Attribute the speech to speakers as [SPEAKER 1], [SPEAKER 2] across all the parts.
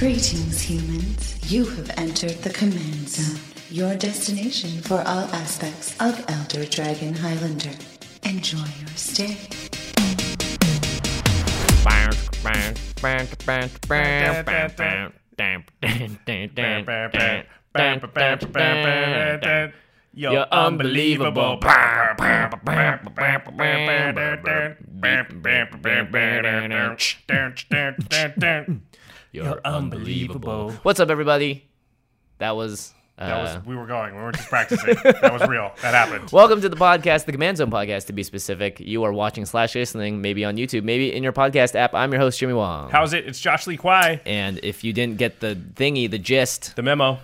[SPEAKER 1] Greetings, humans. You have entered the command zone, your destination for all aspects of Elder Dragon Highlander. Enjoy your stay.
[SPEAKER 2] You're unbelievable.
[SPEAKER 3] You're
[SPEAKER 2] unbelievable.
[SPEAKER 3] What's up, everybody? That was. Uh,
[SPEAKER 2] That was we were going. We weren't just practicing. that was real. That happened.
[SPEAKER 3] Welcome to the podcast, the Command Zone podcast, to be specific. You are watching slash listening, maybe on YouTube, maybe in your podcast app. I'm your host, Jimmy Wong.
[SPEAKER 2] How's it? It's Josh Lee Kwai.
[SPEAKER 3] and if you didn't get the thingy, the gist,
[SPEAKER 2] The memo.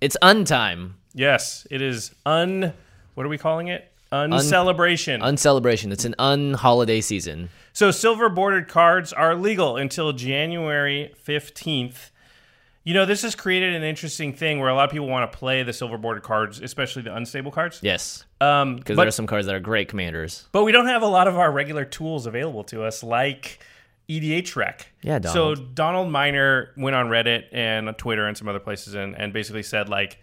[SPEAKER 3] it's untime.
[SPEAKER 2] Yes, it is un. What are we calling it? Uncelebration.
[SPEAKER 3] Uncelebration. It's an unholiday season.
[SPEAKER 2] So silver bordered cards are legal until January 15th. You know, this has created an interesting thing where a lot of people want to play the silver bordered cards, especially the unstable cards.
[SPEAKER 3] Yes.
[SPEAKER 2] Um,
[SPEAKER 3] Because
[SPEAKER 2] but,
[SPEAKER 3] there are some cards that are great commanders.
[SPEAKER 2] but we don't have a lot of our regular tools available to us, like EDH Rec.
[SPEAKER 3] Yeah,
[SPEAKER 2] So
[SPEAKER 3] Donald.
[SPEAKER 2] Donald Miner went on Reddit and on Twitter and some other places and, and basically said like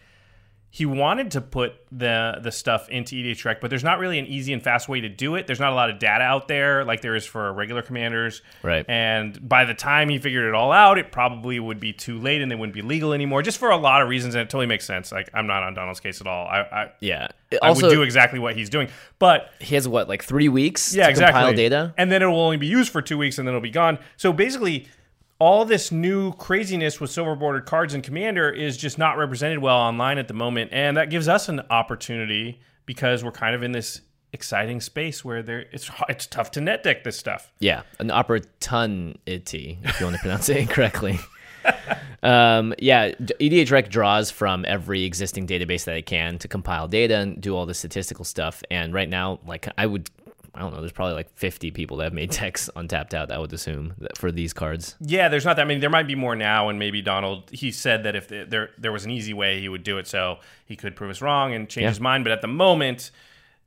[SPEAKER 2] he wanted to put the the stuff into EDH Rec, but there's not really an easy and fast way to do it. There's not a lot of data out there like there is for regular commanders.
[SPEAKER 3] Right.
[SPEAKER 2] And by the time he figured it all out, it probably would be too late and they wouldn't be legal anymore. Just for a lot of reasons, and it totally makes sense. Like I'm not on Donald's case at all. I I,
[SPEAKER 3] Yeah.
[SPEAKER 2] I would do exactly what he's doing, but
[SPEAKER 3] he has what, like three weeks
[SPEAKER 2] yeah,
[SPEAKER 3] to
[SPEAKER 2] exactly.
[SPEAKER 3] compile data?
[SPEAKER 2] and then it will only be used for two weeks, and then it'll be gone. So basically, all this new craziness with silver bordered cards and Commander is just not represented well online at the moment, and that gives us an opportunity because we're kind of in this exciting space where there it's it's tough to net deck this stuff.
[SPEAKER 3] Yeah, an opportunity, if you want to pronounce it incorrectly. um, yeah, EDH Rec draws from every existing database that it can to compile data and do all the statistical stuff. And right now, like I would, I don't know, there's probably like 50 people that have made decks on Tapped Out. I would assume that for these cards.
[SPEAKER 2] Yeah, there's not that many. There might be more now, and maybe Donald. He said that if there there was an easy way, he would do it. So he could prove us wrong and change
[SPEAKER 3] Yeah.
[SPEAKER 2] his mind. But at the moment,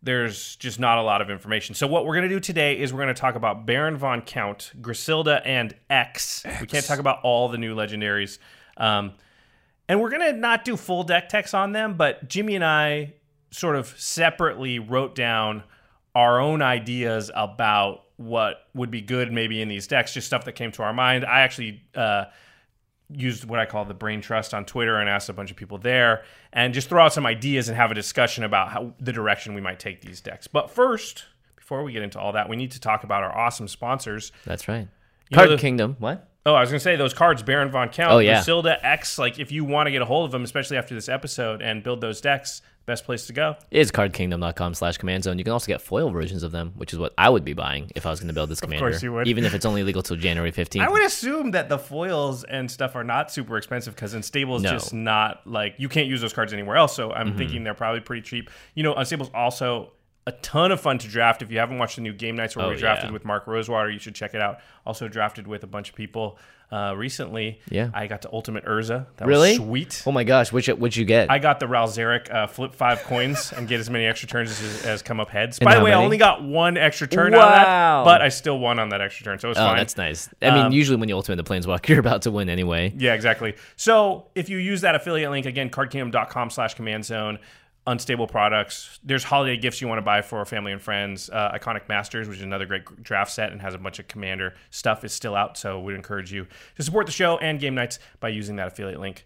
[SPEAKER 2] there's just not a lot of information. So what we're gonna do today is we're gonna talk about Baron von Count, Grusilda, and X. We can't talk about all the new legendaries, um, and we're gonna not do full deck techs on them. But Jimmy and I sort of separately wrote down our own ideas about what would be good maybe in these decks, just stuff that came to our mind. I actually uh, used what I call the brain trust on Twitter and asked a bunch of people there and just throw out some ideas and have a discussion about how the direction we might take these decks. But first, before we get into all that, we need to talk about our awesome sponsors.
[SPEAKER 3] That's right.
[SPEAKER 2] You
[SPEAKER 3] Card
[SPEAKER 2] the-
[SPEAKER 3] Kingdom. What?
[SPEAKER 2] Oh, I was gonna say those cards, Baron von Count,
[SPEAKER 3] Oh, yeah.
[SPEAKER 2] Grusilda X. Like, if you want to get a hold of them, especially after this episode, and build those decks, best place to go.
[SPEAKER 3] Is cardkingdom.com slash command zone. You can also get foil versions of them, which is what I would be buying if I was going to build this commander.
[SPEAKER 2] course you would.
[SPEAKER 3] Even if it's only legal till January 15th.
[SPEAKER 2] I would assume that the foils and stuff are not super expensive because Unstable is
[SPEAKER 3] No.
[SPEAKER 2] just not like you can't use those cards anywhere else. So I'm mm-hmm. thinking they're probably pretty cheap. You know, Unstable's also a ton of fun to draft. If you haven't watched the new game nights where
[SPEAKER 3] Oh,
[SPEAKER 2] we drafted
[SPEAKER 3] yeah.
[SPEAKER 2] with Mark Rosewater, you should check it out. Also drafted with a bunch of people uh, recently.
[SPEAKER 3] Yeah.
[SPEAKER 2] I got to Ultimate Urza. That
[SPEAKER 3] Really?
[SPEAKER 2] was sweet.
[SPEAKER 3] Oh my gosh, which which you get?
[SPEAKER 2] I got the Ral Zarek uh, flip five coins and get as many extra turns as, as come up heads.
[SPEAKER 3] And
[SPEAKER 2] By the way, I only got one extra turn out of that,
[SPEAKER 3] Wow.
[SPEAKER 2] but I still won on that extra turn, so it was
[SPEAKER 3] oh,
[SPEAKER 2] fine.
[SPEAKER 3] that's nice. I mean,
[SPEAKER 2] Um,
[SPEAKER 3] usually when you ultimate the planeswalker, you're about to win anyway.
[SPEAKER 2] Yeah, exactly. So if you use that affiliate link again, cardkingdom.com slash command zone, unstable products. There's holiday gifts you want to buy for family and friends. Uh, Iconic Masters, which is another great draft set and has a bunch of commander stuff, is still out. So we'd encourage you to support the show and game nights by using that affiliate link.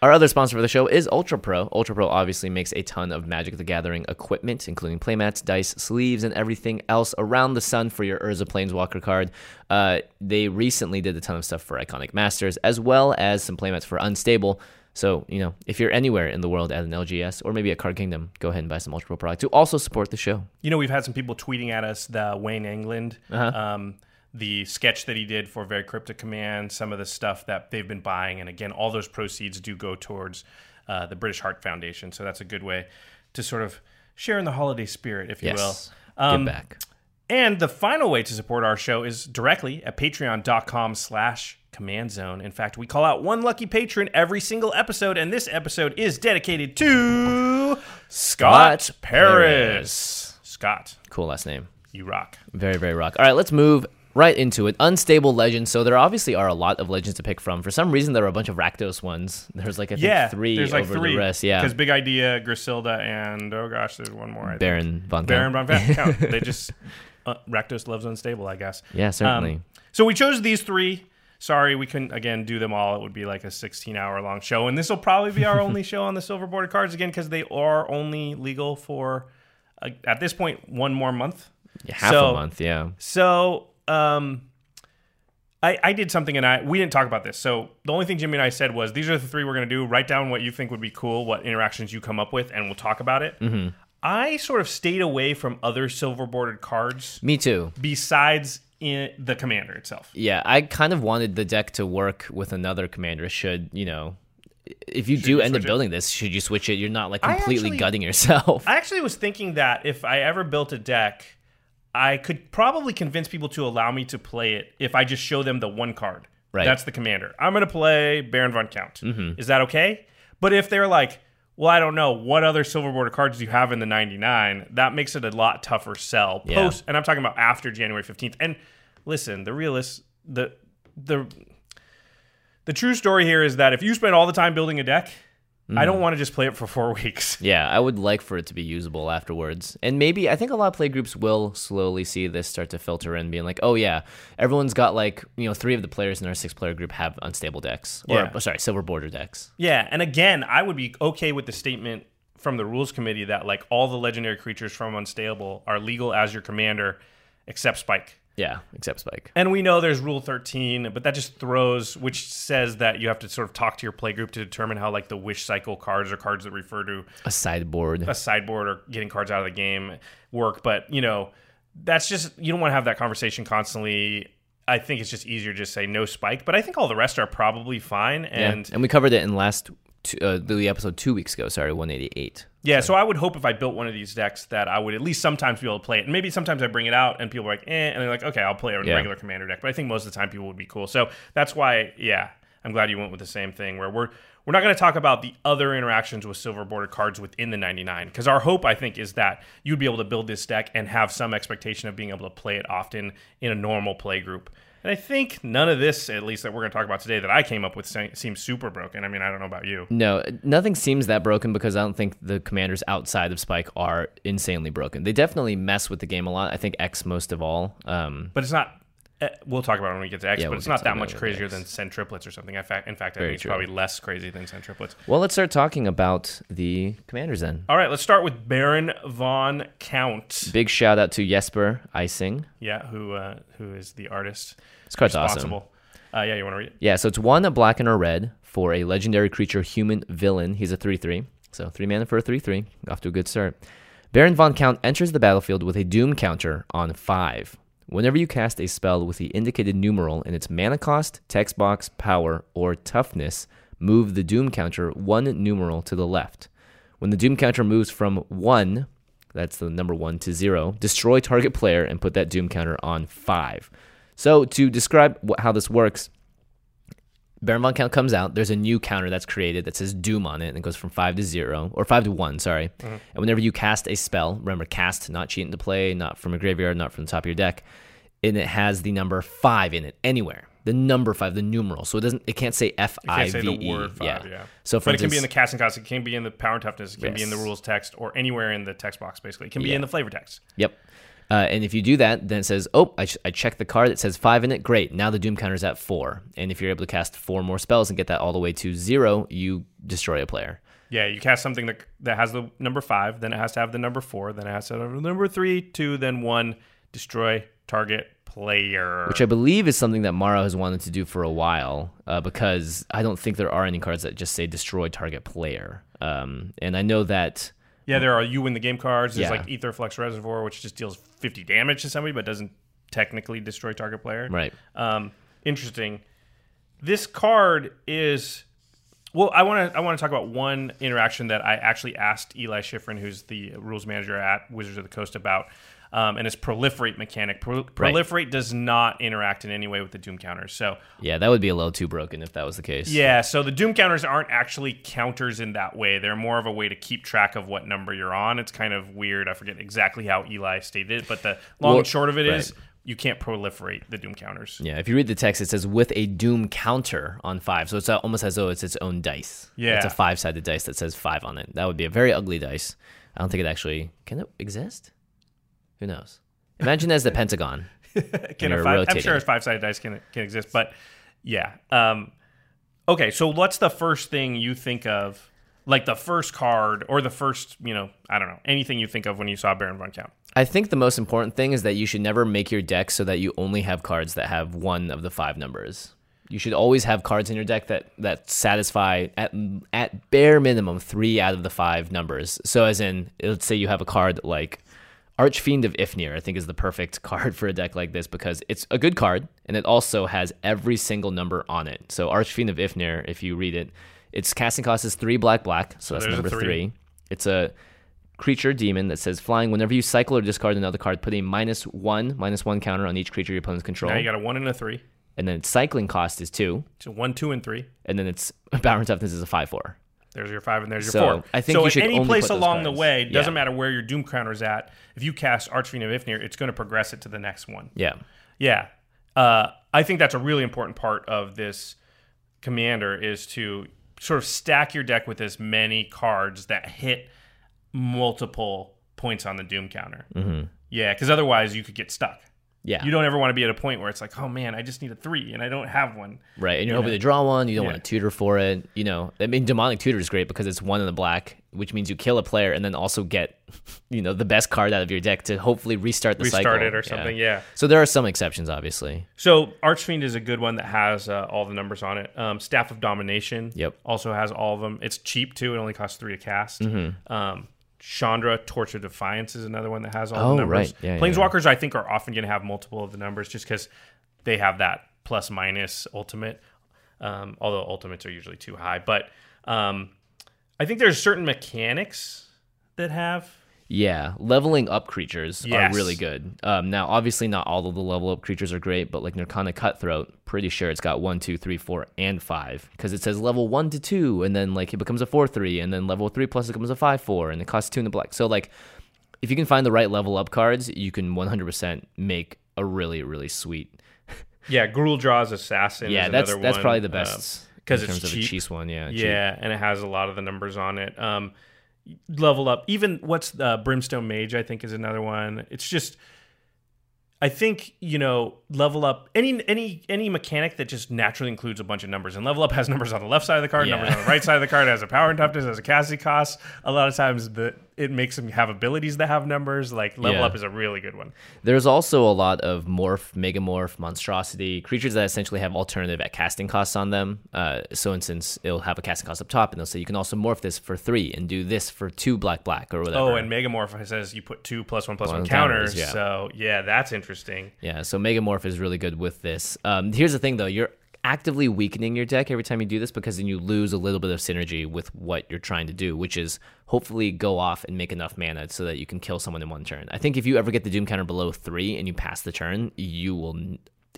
[SPEAKER 3] Our other sponsor for the show is Ultra Pro. Ultra Pro obviously makes a ton of Magic the Gathering equipment, including playmats, dice, sleeves, and everything else around the sun for your Urza Planeswalker card. Uh, they recently did a ton of stuff for Iconic Masters, as well as some playmats for Unstable. So, you know, if you're anywhere in the world at an LGS or maybe at Card Kingdom, go ahead and buy some Ultra Pro product to also support the show.
[SPEAKER 2] You know, we've had some people tweeting at us the Wayne England.
[SPEAKER 3] Uh-huh.
[SPEAKER 2] Um, the sketch that he did for Very Cryptic Command, some of the stuff that they've been buying, and again, all those proceeds do go towards uh, the British Heart Foundation. So that's a good way to sort of share in the holiday spirit, if you
[SPEAKER 3] Yes.
[SPEAKER 2] will. Um,
[SPEAKER 3] Give back.
[SPEAKER 2] And the final way to support our show is directly at patreon.com slash command zone. In fact, we call out one lucky patron every single episode, and this episode is dedicated to Scott
[SPEAKER 3] Scott
[SPEAKER 2] Paris. Scott,
[SPEAKER 3] Cool last name.
[SPEAKER 2] you rock.
[SPEAKER 3] Very, very rock. All right, let's move right into it. Unstable legends. So there obviously are a lot of legends to pick from. For some reason, there are a bunch of Rakdos ones. There's like I think
[SPEAKER 2] Yeah,
[SPEAKER 3] three
[SPEAKER 2] there's like
[SPEAKER 3] over
[SPEAKER 2] three.
[SPEAKER 3] the rest. Yeah,
[SPEAKER 2] Because Big Idea, Grusilda, and oh gosh, there's one more. I think.
[SPEAKER 3] Baron von
[SPEAKER 2] Baron
[SPEAKER 3] Count.
[SPEAKER 2] von Count. they just uh, Rakdos loves unstable, I guess.
[SPEAKER 3] Yeah, certainly.
[SPEAKER 2] Um, so we chose these three. Sorry, we couldn't again do them all. It would be like a 16 hour long show, and this will probably be our only show on the silver border cards again because they are only legal for uh, at this point one more month.
[SPEAKER 3] Yeah, half
[SPEAKER 2] So-
[SPEAKER 3] a month. Yeah.
[SPEAKER 2] So, um, I, I did something and I we didn't talk about this. So the only thing Jimmy and I said was these are the three we're gonna do. Write down what you think would be cool, what interactions you come up with, and we'll talk about it.
[SPEAKER 3] Mm-hmm.
[SPEAKER 2] I sort of stayed away from other silver bordered cards
[SPEAKER 3] Me too.
[SPEAKER 2] besides in the commander itself.
[SPEAKER 3] Yeah, I kind of wanted the deck to work with another commander. Should you know, if you do
[SPEAKER 2] you
[SPEAKER 3] end up
[SPEAKER 2] switch it?
[SPEAKER 3] building this, should you switch it? You're not like completely
[SPEAKER 2] actually-
[SPEAKER 3] gutting yourself.
[SPEAKER 2] I actually was thinking that if I ever built a deck, I could probably convince people to allow me to play it if I just show them the one card.
[SPEAKER 3] Right.
[SPEAKER 2] That's the commander. I'm going to play Baron von Count. Mm-hmm. Is that okay? But if they're like, well, I don't know, what other silver border cards do you have in the 99? That makes it a lot tougher sell.
[SPEAKER 3] Yeah.
[SPEAKER 2] Post, and I'm talking about after January 15th. And listen, the realist, the the the true story here is that if you spend all the time building a deck, I don't mm. want to just play it for four weeks.
[SPEAKER 3] Yeah, I would like for it to be usable afterwards. And maybe I think a lot of play groups will slowly see this start to filter in, being like, oh yeah, everyone's got like, you know, three of the players in our six player group have unstable decks. Or
[SPEAKER 2] Yeah.
[SPEAKER 3] oh, sorry, silver border decks.
[SPEAKER 2] Yeah, and again, I would be okay with the statement from the rules committee that like all the legendary creatures from Unstable are legal as your commander, except Spike.
[SPEAKER 3] Yeah, except Spike.
[SPEAKER 2] And we know there's Rule 13, but that just throws, which says that you have to sort of talk to your playgroup to determine how like the wish cycle cards or cards that refer to
[SPEAKER 3] A sideboard.
[SPEAKER 2] a sideboard or getting cards out of the game work. But you know, that's just you don't want to have that conversation constantly. I think it's just easier to just say no spike. But I think all the rest are probably fine.
[SPEAKER 3] Yeah.
[SPEAKER 2] And
[SPEAKER 3] and we covered it in last two, uh, the episode two weeks ago. Sorry, 188.
[SPEAKER 2] Yeah, so I would hope if I built one of these decks that I would at least sometimes be able to play it. And maybe sometimes I bring it out and people are like, eh, and they're like, okay, I'll play a
[SPEAKER 3] Yeah.
[SPEAKER 2] regular commander deck. But I think most of the time people would be cool. So that's why, yeah, I'm glad you went with the same thing where we're we're not going to talk about the other interactions with silver bordered cards within the 99 because our hope I think is that you'd be able to build this deck and have some expectation of being able to play it often in a normal play group. And I think none of this, at least that we're going to talk about today, that I came up with seems super broken. I mean, I don't know about you.
[SPEAKER 3] No, nothing seems that broken because I don't think the commanders outside of Spike are insanely broken. They definitely mess with the game a lot. I think X most of all. Um,
[SPEAKER 2] but it's not. Eh, We'll talk about it when we get to X,
[SPEAKER 3] Yeah,
[SPEAKER 2] but
[SPEAKER 3] we'll
[SPEAKER 2] it's not that much crazier than Sen Triplets or something. I fact, in fact, I
[SPEAKER 3] Very
[SPEAKER 2] think it's
[SPEAKER 3] true.
[SPEAKER 2] probably less crazy than Sen Triplets.
[SPEAKER 3] well, let's start talking about the commanders then.
[SPEAKER 2] All right, let's start with Baron von Count.
[SPEAKER 3] Big shout out to Jesper Ejsing.
[SPEAKER 2] Yeah, who uh, who is the artist
[SPEAKER 3] This card's awesome.
[SPEAKER 2] Uh, yeah, you want to read it?
[SPEAKER 3] Yeah, so it's one a black and a red for a legendary creature human villain. He's a 3 3. So three mana for a 3 3. Off to a good start. Baron Von Count enters the battlefield with a Doom counter on 5. Whenever you cast a spell with the indicated numeral in its mana cost, text box, power, or toughness, move the Doom counter one numeral to the left. When the Doom counter moves from 1, that's the number 1, to 0, destroy target player and put that Doom counter on 5. So, to describe how this works, Baron Von Count comes out. There's a new counter that's created that says Doom on it, and it goes from five to zero or five to one. Sorry. Mm-hmm. And whenever you cast a spell, remember cast, not cheat into play, not from a graveyard, not from the top of your deck, and it has the number five in it anywhere. The number five, the numeral. So it doesn't. It can't say F
[SPEAKER 2] It
[SPEAKER 3] I
[SPEAKER 2] can't say the
[SPEAKER 3] E.
[SPEAKER 2] word five, yeah.
[SPEAKER 3] So for
[SPEAKER 2] but it can be in the casting cost, it can be in the power and toughness, it can be in the rules text, or anywhere in the text box. Basically, it can be
[SPEAKER 3] Yeah.
[SPEAKER 2] in the flavor text.
[SPEAKER 3] Yep. Uh, and if you do that, then it says, oh, I, ch- I checked the card. It says five in it. Great. Now the Doom counter is at four. And if you're able to cast four more spells and get that all the way to zero, you destroy a player.
[SPEAKER 2] Yeah, you cast something that that has the number five, then it has to have the number four, then it has to have the number three, two, then one. Destroy target player.
[SPEAKER 3] which I believe is something that Mara has wanted to do for a while, uh, because I don't think there are any cards that just say destroy target player. Um, and I know that
[SPEAKER 2] yeah, there are you win the game cards. There's
[SPEAKER 3] Yeah.
[SPEAKER 2] like Aetherflux Reservoir, which just deals 50 damage to somebody, but doesn't technically destroy target player.
[SPEAKER 3] Right.
[SPEAKER 2] Um, interesting. This card is well. I want to I want to talk about one interaction that I actually asked Eli Shiffrin, who's the rules manager at Wizards of the Coast, about. Um, and it's proliferate mechanic. Pro- proliferate does not interact in any way with the doom counters. So
[SPEAKER 3] Yeah, that would be a little too broken if that was the case.
[SPEAKER 2] yeah, so the doom counters aren't actually counters in that way. They're more of a way to keep track of what number you're on. It's kind of weird. I forget exactly how Eli stated it, but the long
[SPEAKER 3] Well,
[SPEAKER 2] and short of it is
[SPEAKER 3] right.
[SPEAKER 2] you can't proliferate the doom counters.
[SPEAKER 3] Yeah, if you read the text, it says with a doom counter on five. So it's almost as though it's its own dice.
[SPEAKER 2] Yeah.
[SPEAKER 3] It's a five sided dice that says five on it. That would be a very ugly dice. I don't think it actually can it exist? Who knows? Imagine as the Pentagon.
[SPEAKER 2] Can a five, I'm sure a five sided dice can can exist, but yeah. Um, okay, so what's the first thing you think of, like the first card or the first, you know, I don't know, anything you think of when you saw Baron von Count?
[SPEAKER 3] I think the most important thing is that you should never make your deck so that you only have cards that have one of the five numbers. You should always have cards in your deck that that satisfy at at bare minimum three out of the five numbers. So as in, let's say you have a card like Archfiend of Ifnir, I think is the perfect card for a deck like this because it's a good card and it also has every single number on it. So Archfiend of Ifnir, if you read it, its casting cost is three black black, so that's
[SPEAKER 2] there's
[SPEAKER 3] number
[SPEAKER 2] three.
[SPEAKER 3] three. It's a creature demon that says flying. Whenever you cycle or discard another card, put a minus one minus one counter on each creature your opponents control.
[SPEAKER 2] Now you got a one and a three,
[SPEAKER 3] and then its cycling cost is two,
[SPEAKER 2] so one, two, and three.
[SPEAKER 3] and then its power and toughness is a five four.
[SPEAKER 2] There's your five and there's your
[SPEAKER 3] So,
[SPEAKER 2] four.
[SPEAKER 3] I think
[SPEAKER 2] so
[SPEAKER 3] you should
[SPEAKER 2] any place along the way, doesn't
[SPEAKER 3] Yeah.
[SPEAKER 2] matter where your Doom counter is at. If you cast Archfiend of Ifnir, it's going to progress it to the next one.
[SPEAKER 3] Yeah.
[SPEAKER 2] Yeah, uh, I think that's a really important part of this commander is to sort of stack your deck with as many cards that hit multiple points on the Doom counter. Mm-hmm. Yeah, because otherwise you could get stuck.
[SPEAKER 3] Yeah.
[SPEAKER 2] You don't ever want to be at a point where it's like, oh man, I just need a three and I don't have one.
[SPEAKER 3] Right, and you're hoping to draw one. You don't
[SPEAKER 2] Yeah.
[SPEAKER 3] want to tutor for it. You know, I mean, demonic tutor is great because it's one in the black, which means you kill a player and then also get, you know, the best card out of your deck to hopefully restart the
[SPEAKER 2] Restart
[SPEAKER 3] cycle.
[SPEAKER 2] it or something, yeah.
[SPEAKER 3] So there are some exceptions, obviously.
[SPEAKER 2] So Archfiend is a good one that has uh, all the numbers on it. Um, Staff of Domination,
[SPEAKER 3] Yep.
[SPEAKER 2] also has all of them. It's cheap too; it only costs three to cast.
[SPEAKER 3] Mm-hmm.
[SPEAKER 2] Um, Chandra, Torch of Defiance is another one that has all
[SPEAKER 3] Oh,
[SPEAKER 2] the numbers.
[SPEAKER 3] right. Yeah, yeah,
[SPEAKER 2] Planeswalkers, I think, are often going to have multiple of the numbers just because they have that plus minus ultimate. Um, although ultimates are usually too high, but um, I think there's certain mechanics that have
[SPEAKER 3] Yeah, leveling up creatures
[SPEAKER 2] Yes.
[SPEAKER 3] are really good. Um, now, obviously, not all of the level up creatures are great, but like Nirkana Cutthroat, pretty sure it's got one, two, three, four, and five because it says level one to two, and then like it becomes a four three, and then level three plus it becomes a five four, and it costs two in the black. So like, if you can find the right level up cards, you can 100% make a really really sweet.
[SPEAKER 2] yeah. Guul Draz Assassin.
[SPEAKER 3] yeah, that's that's
[SPEAKER 2] one,
[SPEAKER 3] probably the
[SPEAKER 2] uh,
[SPEAKER 3] best
[SPEAKER 2] because
[SPEAKER 3] in
[SPEAKER 2] it's
[SPEAKER 3] terms
[SPEAKER 2] cheap.
[SPEAKER 3] of a cheese one. Yeah, cheap.
[SPEAKER 2] Yeah, and it has a lot of the numbers on it. Um, level up. Even what's the Brimstone Mage? I think is another one. It's just, I think you know, level up any any any mechanic that just naturally includes a bunch of numbers. And level up has numbers on the left side of the card,
[SPEAKER 3] Yeah.
[SPEAKER 2] numbers on the right side of the card. It has a power and toughness, has a casting cost. A lot of times, the it makes them have abilities that have numbers. Like level
[SPEAKER 3] Yeah.
[SPEAKER 2] up is a really good one.
[SPEAKER 3] There's also a lot of morph, megamorph, monstrosity creatures that essentially have alternative at casting costs on them. Uh, so, instance, it'll have a casting cost up top, and they'll say you can also morph this for three and do this for two black black or whatever.
[SPEAKER 2] Oh, and Megamorph says you put two plus one plus
[SPEAKER 3] One
[SPEAKER 2] one
[SPEAKER 3] counters,
[SPEAKER 2] counters.
[SPEAKER 3] yeah.
[SPEAKER 2] So yeah, that's interesting.
[SPEAKER 3] yeah, so megamorph is really good with this. Um, here's the thing, though, you're actively weakening your deck every time you do this because then you lose a little bit of synergy with what you're trying to do, which is hopefully go off and make enough mana so that you can kill someone in one turn. I think if you ever get the doom counter below three and you pass the turn, you will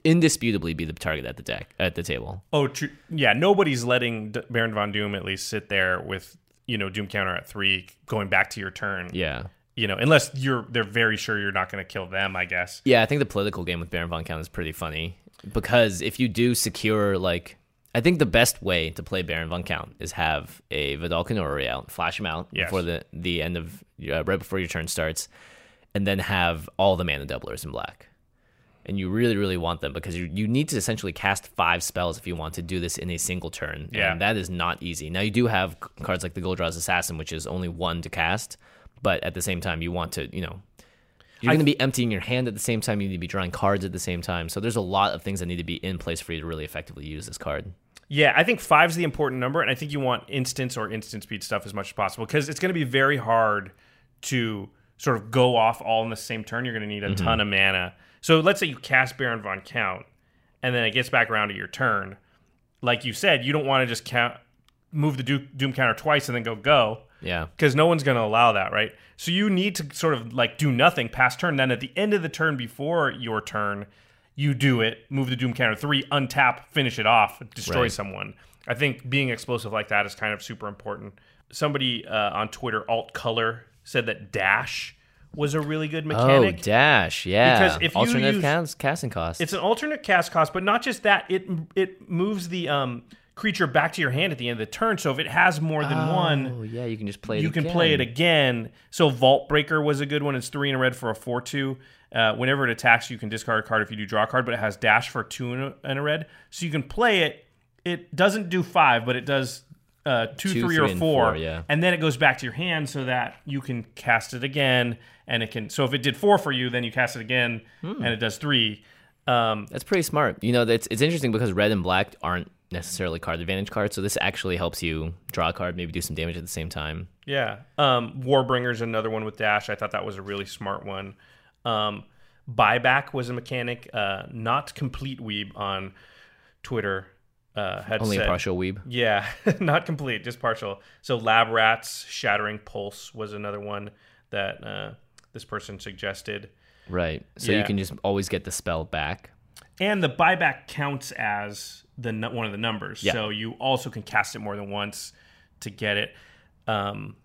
[SPEAKER 3] indisputably be the target at the deck at the table.
[SPEAKER 2] Oh, true. Yeah, nobody's letting D- Baron von Doom at least sit there with you know Doom counter at three, going back to your turn.
[SPEAKER 3] Yeah.
[SPEAKER 2] You know, unless you're they're very sure you're not going to kill them. I guess.
[SPEAKER 3] Yeah, I think the political game with Baron von Count is pretty funny because if you do secure like I think the best way to play Baron von Count is have a Vedalken Orrery out, flash him out
[SPEAKER 2] Yes.
[SPEAKER 3] before the the end of uh, right before your turn starts, and then have all the mana doublers in black. And you really, really want them because you, you need to essentially cast five spells if you want to do this in a single turn.
[SPEAKER 2] Yeah.
[SPEAKER 3] And that is not easy. Now, you do have cards like the Guul Draz Assassin, which is only one to cast, but at the same time, you want to, you know, you're going to be emptying your hand at the same time. You need to be drawing cards at the same time. So there's a lot of things that need to be in place for you to really effectively use this card.
[SPEAKER 2] Yeah, I think five's the important number, and I think you want instance or instant speed stuff as much as possible because it's going to be very hard to sort of go off all in the same turn. You're going to need a mm-hmm. ton of mana So let's say you cast Baron von Count, and then it gets back around to your turn. Like you said, you don't want to just count, move the Doom counter twice and then go go
[SPEAKER 3] Yeah.
[SPEAKER 2] because no one's going to allow that, right? So you need to sort of like do nothing past turn. Then at the end of the turn before your turn, you do it, move the Doom counter three, untap, finish it off, destroy
[SPEAKER 3] Right.
[SPEAKER 2] someone. I think being explosive like that is kind of super important. Somebody uh, on Twitter, Alt Color, said that dash was a really good mechanic.
[SPEAKER 3] Oh,
[SPEAKER 2] mechanic.
[SPEAKER 3] dash. Yeah.
[SPEAKER 2] Because if you
[SPEAKER 3] Alternative
[SPEAKER 2] use-
[SPEAKER 3] cast, casting cost.
[SPEAKER 2] It's an alternate cast cost, but not just that. It it moves the um, creature back to your hand at the end of the turn. So if it has more than one,
[SPEAKER 3] Oh, yeah. You can just play it
[SPEAKER 2] you can play it again. So Vault Breaker was a good one. It's three in a red for a four two. Uh, whenever it attacks, you can discard a card if you do draw a card, but it has dash for two in a, in a red. So you can play it. It doesn't do five, but it does uh, two,
[SPEAKER 3] Two,
[SPEAKER 2] three,
[SPEAKER 3] three,
[SPEAKER 2] or
[SPEAKER 3] and
[SPEAKER 2] four.
[SPEAKER 3] four, yeah.
[SPEAKER 2] And then it goes back to your hand so that you can cast it again. And it can. So if it did four for you, then you cast it again,
[SPEAKER 3] Hmm.
[SPEAKER 2] and it does three. Um,
[SPEAKER 3] That's pretty smart. You know, that's it's interesting because red and black aren't necessarily card advantage cards, so this actually helps you draw a card, maybe do some damage at the same time.
[SPEAKER 2] Yeah. Um, Warbringer's another one with dash. I thought that was a really smart one. Um, buyback was a mechanic. Uh, not complete weeb on Twitter uh, had
[SPEAKER 3] Only
[SPEAKER 2] said,
[SPEAKER 3] a partial weeb.
[SPEAKER 2] Yeah, not complete, just partial. So lab rats, shattering pulse was another one that uh, this person suggested.
[SPEAKER 3] Right. So
[SPEAKER 2] Yeah.
[SPEAKER 3] you can just always get the spell back.
[SPEAKER 2] And the buyback counts as the one of the numbers,
[SPEAKER 3] Yeah.
[SPEAKER 2] so you also can cast it more than once to get it. Um,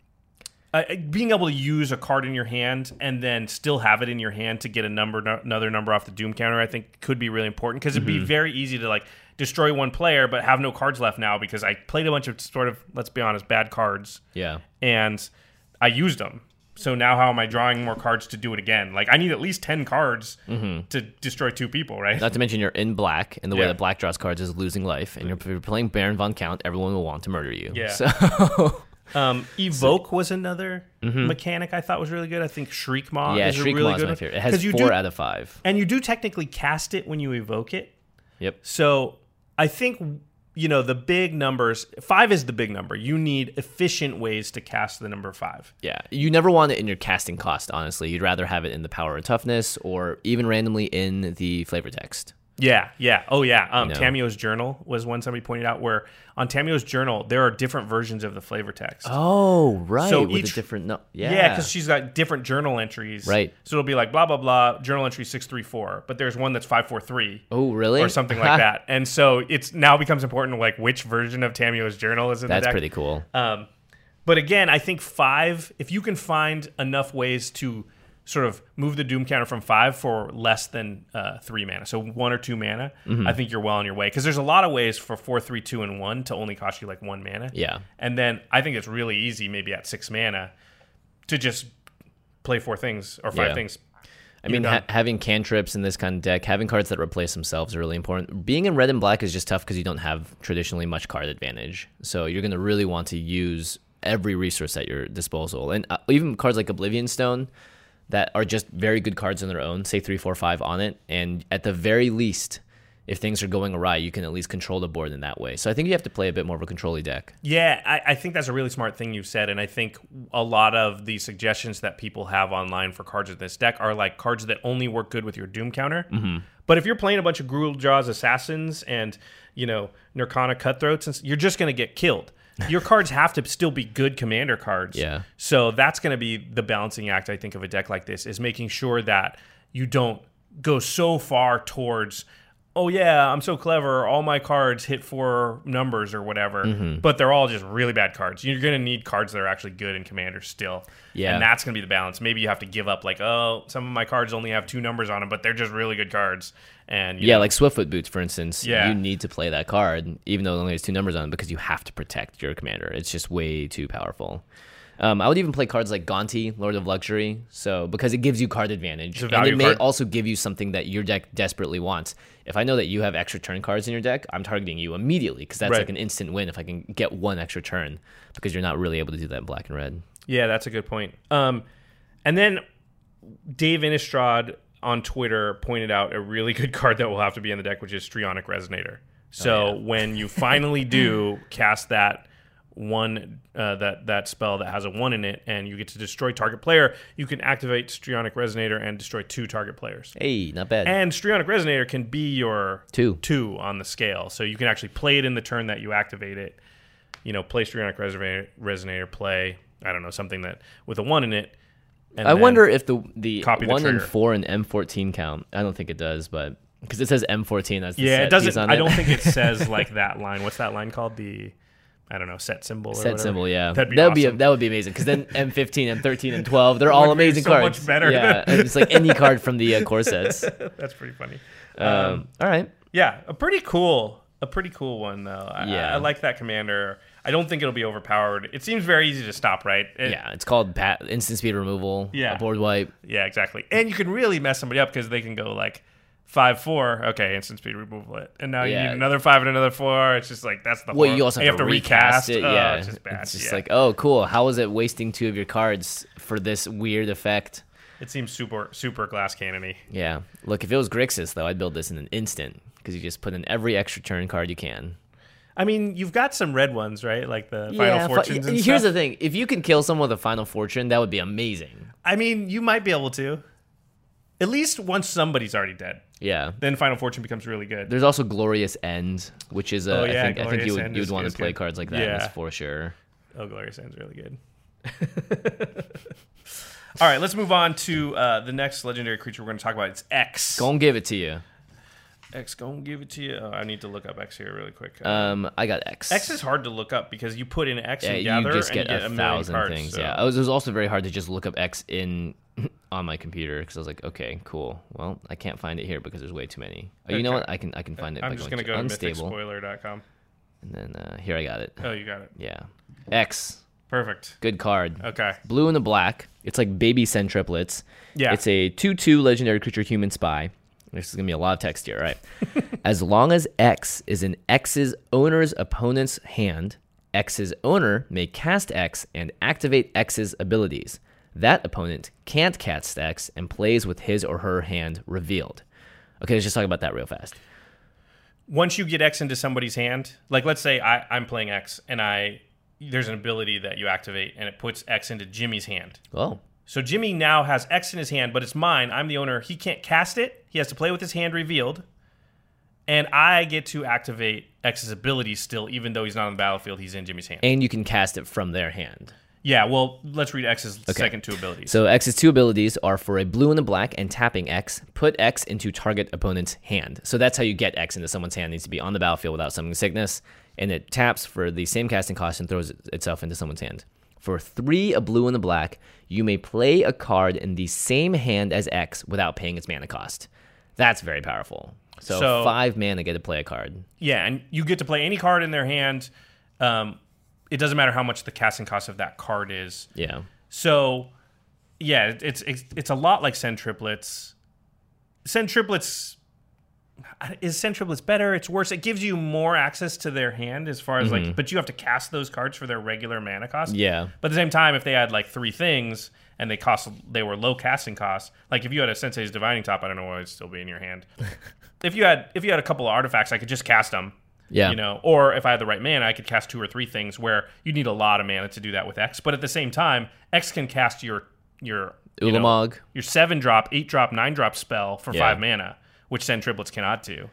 [SPEAKER 2] uh, being able to use a card in your hand and then still have it in your hand to get a number, no- another number off the Doom counter, I think could be really important because it'd be very easy to like destroy one player but have no cards left now because I played a bunch of sort of let's be honest bad cards
[SPEAKER 3] Yeah.
[SPEAKER 2] and I used them. So now how am I drawing more cards to do it again? Like I need at least ten cards to destroy two people, right?
[SPEAKER 3] Not to mention you're in black, and the way
[SPEAKER 2] Yeah.
[SPEAKER 3] that black draws cards is losing life, and you're, if you're playing Baron von Count, everyone will want to murder you.
[SPEAKER 2] Yeah.
[SPEAKER 3] So
[SPEAKER 2] Um, Evoke was another mechanic I thought was really good. I think Shriekmaw
[SPEAKER 3] Mm-hmm. yeah,
[SPEAKER 2] is a really
[SPEAKER 3] Maw
[SPEAKER 2] good
[SPEAKER 3] my
[SPEAKER 2] one.
[SPEAKER 3] favorite. It has
[SPEAKER 2] 'Cause you
[SPEAKER 3] four
[SPEAKER 2] do,
[SPEAKER 3] out of five.
[SPEAKER 2] and you do technically cast it when you evoke it.
[SPEAKER 3] Yep.
[SPEAKER 2] So I think you know the big numbers. Five is the big number. You need efficient ways to cast the number five.
[SPEAKER 3] Yeah, you never want it in your casting cost. Honestly, you'd rather have it in the power of toughness, or even randomly in the flavor text.
[SPEAKER 2] Yeah, yeah. Oh, yeah. Um,
[SPEAKER 3] know.
[SPEAKER 2] Tamiyo's journal was one somebody pointed out where on Tamiyo's journal there are different versions of the flavor text.
[SPEAKER 3] Oh, right.
[SPEAKER 2] So
[SPEAKER 3] with
[SPEAKER 2] each-
[SPEAKER 3] a different no.
[SPEAKER 2] Yeah,
[SPEAKER 3] Yeah,
[SPEAKER 2] because she's got different journal entries.
[SPEAKER 3] Right.
[SPEAKER 2] So it'll be like blah blah blah journal entry six three four, but there's one that's five four three.
[SPEAKER 3] Oh, really?
[SPEAKER 2] Or something like that. And so it's now becomes important like which version of Tamiyo's journal is in
[SPEAKER 3] That's
[SPEAKER 2] the deck.
[SPEAKER 3] pretty cool.
[SPEAKER 2] Um, but again, I think five. If you can find enough ways to sort of move the doom counter from five for less than uh, three mana, so one or two mana,
[SPEAKER 3] Mm-hmm.
[SPEAKER 2] I think you're well on your way. Because there's a lot of ways for four, three, two, and one to only cost you like one mana.
[SPEAKER 3] Yeah.
[SPEAKER 2] And then I think it's really easy, maybe at six mana, to just play four things or five
[SPEAKER 3] Yeah.
[SPEAKER 2] things.
[SPEAKER 3] I mean, ha- having cantrips in this kind of deck, having cards that replace themselves are really important. Being in red and black is just tough because you don't have traditionally much card advantage. So you're going to really want to use every resource at your disposal. And uh, even cards like Oblivion Stone that are just very good cards on their own, say three, four, five on it. And at the very least, if things are going awry, you can at least control the board in that way. So I think you have to play a bit more of a control deck.
[SPEAKER 2] Yeah, I, I think that's a really smart thing you've said, and I think a lot of the suggestions that people have online for cards in this deck are like cards that only work good with your Doom counter. Mm-hmm. But if you're playing a bunch of Guul Draz Assassins and you know Nirkana Cutthroats, and you're just going to get killed. Your cards have to still be good commander cards.
[SPEAKER 3] Yeah.
[SPEAKER 2] So that's going to be the balancing act, I think, of a deck like this is making sure that you don't go so far towards, oh yeah, I'm so clever, all my cards hit four numbers or whatever,
[SPEAKER 3] Mm-hmm.
[SPEAKER 2] but they're all just really bad cards. You're going to need cards that are actually good in commander still.
[SPEAKER 3] Yeah.
[SPEAKER 2] And that's going to be the balance. Maybe you have to give up like, oh, some of my cards only have two numbers on them, but they're just really good cards. And you
[SPEAKER 3] Yeah,
[SPEAKER 2] know,
[SPEAKER 3] like Swiftfoot Boots, for instance.
[SPEAKER 2] Yeah.
[SPEAKER 3] You need to play that card, even though it only has two numbers on it, because you have to protect your commander. It's just way too powerful. Um, I would even play cards like Gonti, Lord of Luxury, so because it gives you card advantage,
[SPEAKER 2] a
[SPEAKER 3] and it may
[SPEAKER 2] card.
[SPEAKER 3] also give you something that your deck desperately wants. If I know that you have extra turn cards in your deck, I'm targeting you immediately because that's
[SPEAKER 2] Right.
[SPEAKER 3] like an instant win if I can get one extra turn because you're not really able to do that in black and red.
[SPEAKER 2] Yeah, that's a good point. Um, and then Dave Innistrad on Twitter pointed out a really good card that will have to be in the deck, which is Strionic Resonator. So when you finally do cast that one uh, that that spell that has a one in it, and you get to destroy target player. You can activate Strionic Resonator and destroy two target players.
[SPEAKER 3] Hey, not bad.
[SPEAKER 2] And Strionic Resonator can be your
[SPEAKER 3] Two.
[SPEAKER 2] two on the scale, so you can actually play it in the turn that you activate it. You know, play Strionic Resonator, Resonator play I don't know something that with a one in it. and
[SPEAKER 3] I wonder if the the
[SPEAKER 2] copy the
[SPEAKER 3] one and four and M14 count. I don't think it does, but because it says M14 as the
[SPEAKER 2] Yeah, it doesn't.
[SPEAKER 3] on
[SPEAKER 2] I
[SPEAKER 3] it.
[SPEAKER 2] don't think it says like that line. What's that line called? The I don't know set symbol. Or
[SPEAKER 3] set symbol. Yeah,
[SPEAKER 2] that'd be
[SPEAKER 3] that would be
[SPEAKER 2] awesome.
[SPEAKER 3] that would be amazing. Because then M15, M13, and 12, they're all amazing
[SPEAKER 2] so
[SPEAKER 3] cards.
[SPEAKER 2] much better.
[SPEAKER 3] Yeah, it's like any card from the uh, core sets.
[SPEAKER 2] That's pretty funny.
[SPEAKER 3] Um, all right.
[SPEAKER 2] Yeah, a pretty cool, a pretty cool one though. I,
[SPEAKER 3] Yeah.
[SPEAKER 2] I, I like that commander. I don't think it'll be overpowered. It seems very easy to stop, right? It-
[SPEAKER 3] Yeah, it's called pat, instant speed removal.
[SPEAKER 2] Yeah.
[SPEAKER 3] a board wipe.
[SPEAKER 2] yeah, exactly. And you can really mess somebody up because they can go like five four. Okay, instant speed removal it, and now you need another five and another four. It's just like that's the.
[SPEAKER 3] Well,
[SPEAKER 2] hor-
[SPEAKER 3] you also have,
[SPEAKER 2] and
[SPEAKER 3] to, recast, it.
[SPEAKER 2] Oh,
[SPEAKER 3] yeah,
[SPEAKER 2] it's just bad.
[SPEAKER 3] It's just
[SPEAKER 2] yeah.
[SPEAKER 3] like, oh, cool. How is it wasting two of your cards for this weird effect?
[SPEAKER 2] it seems super super glass cannony.
[SPEAKER 3] Yeah. Look, if it was Grixis, though, I'd build this in an instant because you just put in every extra turn card you can.
[SPEAKER 2] I mean, you've got some red ones, right? Like the
[SPEAKER 3] yeah,
[SPEAKER 2] Final
[SPEAKER 3] fi-
[SPEAKER 2] Fortunes
[SPEAKER 3] Here's
[SPEAKER 2] stuff.
[SPEAKER 3] the thing: if you can kill someone with a Final Fortune, that would be amazing.
[SPEAKER 2] I mean, you might be able to. At least once somebody's already dead,
[SPEAKER 3] Yeah.
[SPEAKER 2] then Final Fortune becomes really good.
[SPEAKER 3] There's also Glorious End, which is uh,
[SPEAKER 2] Oh,
[SPEAKER 3] I
[SPEAKER 2] yeah,
[SPEAKER 3] think I think you would
[SPEAKER 2] End
[SPEAKER 3] you would want to play
[SPEAKER 2] good.
[SPEAKER 3] cards like that
[SPEAKER 2] Yeah.
[SPEAKER 3] for sure.
[SPEAKER 2] Oh, Gloria sounds really good. All right, let's move on to uh, the next legendary creature we're going to talk about. It's X.
[SPEAKER 3] Gonna give it to you.
[SPEAKER 2] X, gonna give it to you. Oh, I need to look up X here really quick. Uh,
[SPEAKER 3] Um, I got X.
[SPEAKER 2] X is hard to look up because you put in X
[SPEAKER 3] yeah,
[SPEAKER 2] and
[SPEAKER 3] you
[SPEAKER 2] gather
[SPEAKER 3] just
[SPEAKER 2] and
[SPEAKER 3] get,
[SPEAKER 2] you get
[SPEAKER 3] a,
[SPEAKER 2] a, million
[SPEAKER 3] thousand
[SPEAKER 2] cards.
[SPEAKER 3] things.
[SPEAKER 2] so-
[SPEAKER 3] Yeah, it was, it was also very hard to just look up X in on my computer because I was like, okay, cool. Well, I can't find it here because there's way too many. Oh, you know what? I can I can find it
[SPEAKER 2] I'm
[SPEAKER 3] by
[SPEAKER 2] just
[SPEAKER 3] going
[SPEAKER 2] going to
[SPEAKER 3] to
[SPEAKER 2] go to
[SPEAKER 3] unstable,
[SPEAKER 2] mythicspoiler.com.
[SPEAKER 3] and then uh, here I got it.
[SPEAKER 2] Oh, you got it.
[SPEAKER 3] Yeah, X,
[SPEAKER 2] Perfect.
[SPEAKER 3] good card.
[SPEAKER 2] Okay.
[SPEAKER 3] Blue and the black. It's like baby Sen Triplets.
[SPEAKER 2] Yeah.
[SPEAKER 3] It's a 2 2 legendary creature human spy. This is going to be a lot of text here, right? as long as X is in X's owner's opponent's hand, X's owner may cast X and activate X's abilities. That opponent can't cast X and plays with his or her hand revealed. Okay, let's just talk about that real fast.
[SPEAKER 2] once you get X into somebody's hand, like let's say I, I'm playing X and I there's an ability that you activate and it puts X into Jimmy's hand.
[SPEAKER 3] Oh,
[SPEAKER 2] So Jimmy now has X in his hand, but it's mine. I'm the owner. He can't cast it. He has to play with his hand revealed. And I get to activate X's ability still, even though he's not on the battlefield. He's in Jimmy's hand.
[SPEAKER 3] and you can cast it from their hand.
[SPEAKER 2] Yeah, well, let's read X's second two abilities.
[SPEAKER 3] So X's two abilities are for a blue and a black and tapping X, put X into target opponent's hand. So that's how you get X into someone's hand. It needs to be on the battlefield without summoning sickness, and it taps for the same casting cost and throws itself into someone's hand. For three, a blue and a black, you may play a card in the same hand as X without paying its mana cost. That's very powerful. So,
[SPEAKER 2] So-
[SPEAKER 3] five mana get to play a card.
[SPEAKER 2] yeah, and you get to play any card in their hand. Um, it doesn't matter how much the casting cost of that card is.
[SPEAKER 3] Yeah.
[SPEAKER 2] So, yeah, it's it's it's a lot like Sen Triplets. Sen Triplets is Sen Triplets better? It's worse. It gives you more access to their hand as far as like, but you have to cast those cards for their regular mana cost.
[SPEAKER 3] Mm-hmm. Yeah.
[SPEAKER 2] But at the same time, if they had like three things and they cost they were low casting costs, like if you had a Sensei's Divining Top, I don't know why it'd still be in your hand. if you had if you had a couple of artifacts, I could just cast them.
[SPEAKER 3] Yeah.
[SPEAKER 2] You know, or if I had the right mana, I could cast two or three things where you need a lot of mana to do that with X. But at the same time, X can cast your your you know, your seven drop, eight drop, nine drop spell for
[SPEAKER 3] Yeah.
[SPEAKER 2] five mana, which Sen Triplets cannot do.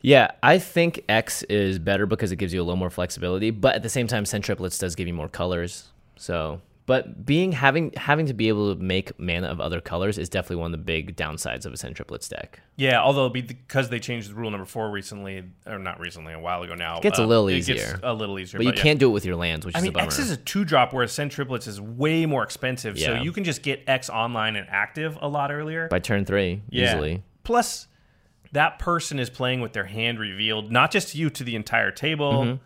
[SPEAKER 3] Yeah, I think X is better because it gives you a little more flexibility, but at the same time, Sen Triplets does give you more colors. So, but being having having to be able to make mana of other colors is definitely one of the big downsides of a Sen Triplets deck.
[SPEAKER 2] Yeah, although because they changed the rule number four recently, or not recently, a while ago now, uh,
[SPEAKER 3] Gets a little
[SPEAKER 2] it gets
[SPEAKER 3] easier.
[SPEAKER 2] a little easier.
[SPEAKER 3] But you
[SPEAKER 2] yeah.
[SPEAKER 3] can't do it with your lands, which
[SPEAKER 2] I
[SPEAKER 3] is
[SPEAKER 2] mean,
[SPEAKER 3] a bummer.
[SPEAKER 2] X is a two drop, whereas Sen Triplets is way more expensive. So you can just get X online and active a lot earlier.
[SPEAKER 3] by turn three
[SPEAKER 2] Yeah.
[SPEAKER 3] easily.
[SPEAKER 2] Plus, that person is playing with their hand revealed, not just you to the entire table.
[SPEAKER 3] Mm-hmm.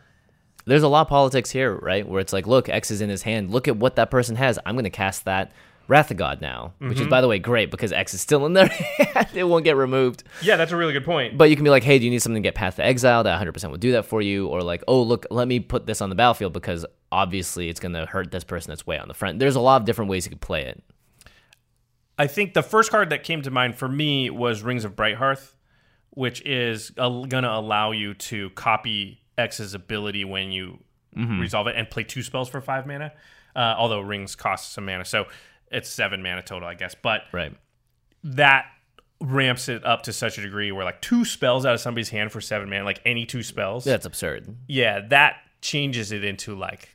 [SPEAKER 3] There's a lot of politics here, right? Where it's like, look, X is in his hand. Look at what that person has. I'm going to cast that Wrath of God now, which
[SPEAKER 2] Mm-hmm.
[SPEAKER 3] is, by the way, great because X is still in their hand. it won't get removed.
[SPEAKER 2] Yeah, that's a really good point.
[SPEAKER 3] But you can be like, hey, do you need something to get Path to Exile? That 100% will do that for you. Or like, oh, look, let me put this on the battlefield because obviously it's going to hurt this person that's way on the front. There's a lot of different ways you could play it.
[SPEAKER 2] I think the first card that came to mind for me was Rings of Brighthearth, which is going to allow you to copy X's ability when you resolve it and play two spells for five mana. Uh, although rings cost some mana, so it's seven mana total, I guess. But
[SPEAKER 3] Right.
[SPEAKER 2] that ramps it up to such a degree where like two spells out of somebody's hand for seven mana, like any two spells.
[SPEAKER 3] That's absurd.
[SPEAKER 2] yeah, that changes it into like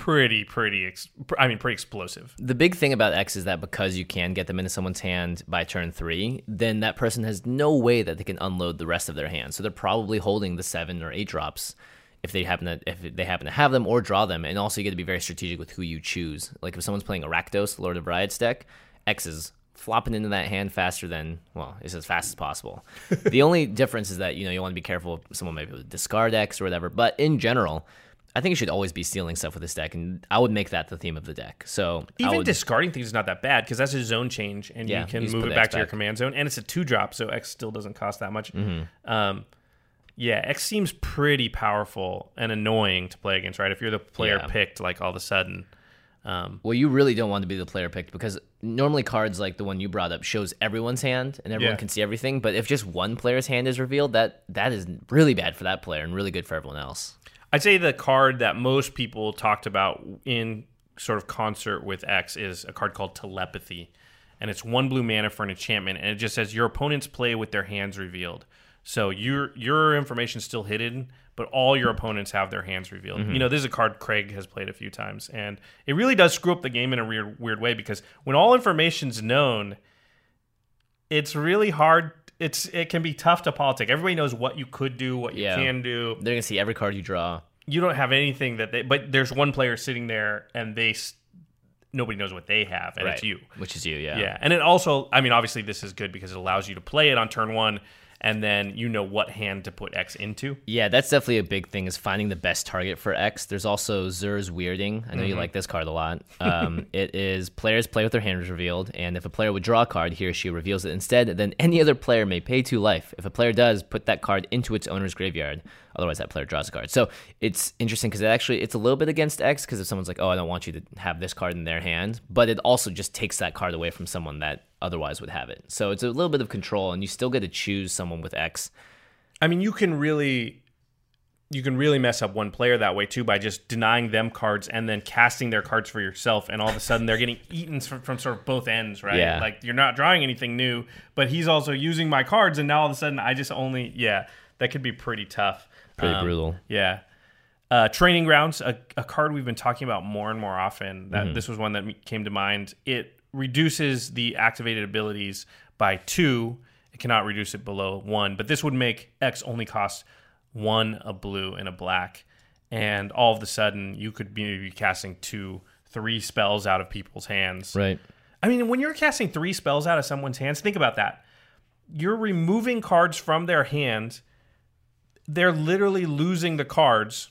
[SPEAKER 2] pretty, pretty. Ex- I mean, pretty explosive.
[SPEAKER 3] The big thing about X is that because you can get them into someone's hand by turn three, then that person has no way that they can unload the rest of their hand. So they're probably holding the seven or eight drops if they happen to if they happen to have them or draw them. And also you get to be very strategic with who you choose. Like if someone's playing Rakdos, Lord of Riots deck, X is flopping into that hand faster than well, it's as fast as possible. the only difference is that you know you want to be careful. Someone might be able to discard X or whatever. But in general. I think you should always be stealing stuff with this deck, and I would make that the theme of the deck. So
[SPEAKER 2] Even
[SPEAKER 3] would,
[SPEAKER 2] discarding things is not that bad because that's a zone change, and
[SPEAKER 3] Yeah,
[SPEAKER 2] you can
[SPEAKER 3] you
[SPEAKER 2] move it
[SPEAKER 3] the
[SPEAKER 2] back to your command zone, and it's a two drop, so X still doesn't cost that much.
[SPEAKER 3] Mm-hmm.
[SPEAKER 2] Um, yeah, X seems pretty powerful and annoying to play against, right? If you're the player
[SPEAKER 3] Yeah.
[SPEAKER 2] picked, like all of a sudden, um,
[SPEAKER 3] Well, you really don't want to be the player picked because normally cards like the one you brought up shows everyone's hand and everyone
[SPEAKER 2] Yeah.
[SPEAKER 3] can see everything. But if just one player's hand is revealed, that that is really bad for that player and really good for everyone else.
[SPEAKER 2] I'd say the card that most people talked about in sort of concert with X is a card called Telepathy. And it's one blue mana for an enchantment, and it just says your opponents play with their hands revealed. So your your information's still hidden, but all your opponents have their hands revealed. Mm-hmm. You know, this is a card Craig has played a few times, and it really does screw up the game in a weird weird way because when all information's known, it's really hard. It's it can be tough to politic. Everybody knows what you could do, what you
[SPEAKER 3] Yeah.
[SPEAKER 2] can do
[SPEAKER 3] They're gonna see every card you draw.
[SPEAKER 2] you don't have anything that they but there's one player sitting there and they nobody knows what they have and it's you
[SPEAKER 3] which is you. Yeah.
[SPEAKER 2] yeah and it also i mean obviously this is good because it allows you to play it on turn one and then you know what hand to put x into
[SPEAKER 3] Yeah, that's definitely a big thing is finding the best target for X. There's also Zur's Weirding. I know you like this card a lot. Um, it is players play with their hands revealed, and if a player would draw a card, he or she reveals it instead, then any other player may pay two life. If a player does, put that card into its owner's graveyard. Otherwise, that player draws a card. So it's interesting because it actually it's a little bit against X because if someone's like, oh, I don't want you to have this card in their hand, but it also just takes that card away from someone that otherwise would have it. So it's a little bit of control, and you still get to choose someone with X.
[SPEAKER 2] i mean you can really you can really mess up one player that way too by just denying them cards and then casting their cards for yourself and all of a sudden they're getting eaten from, from sort of both ends right
[SPEAKER 3] Yeah.
[SPEAKER 2] like you're not drawing anything new but he's also using my cards and now all of a sudden i just only yeah that could be pretty tough
[SPEAKER 3] Pretty
[SPEAKER 2] Um,
[SPEAKER 3] brutal.
[SPEAKER 2] Yeah. Uh, training grounds, a, a card we've been talking about more and more often. That this was one that came to mind. It reduces the activated abilities by two. It cannot reduce it below one, but this would make X only cost one a blue and a black, and all of a sudden you could be casting two, three spells out of people's hands.
[SPEAKER 3] Right.
[SPEAKER 2] I mean, when you're casting three spells out of someone's hands, think about that. You're removing cards from their hand. They're literally losing the cards,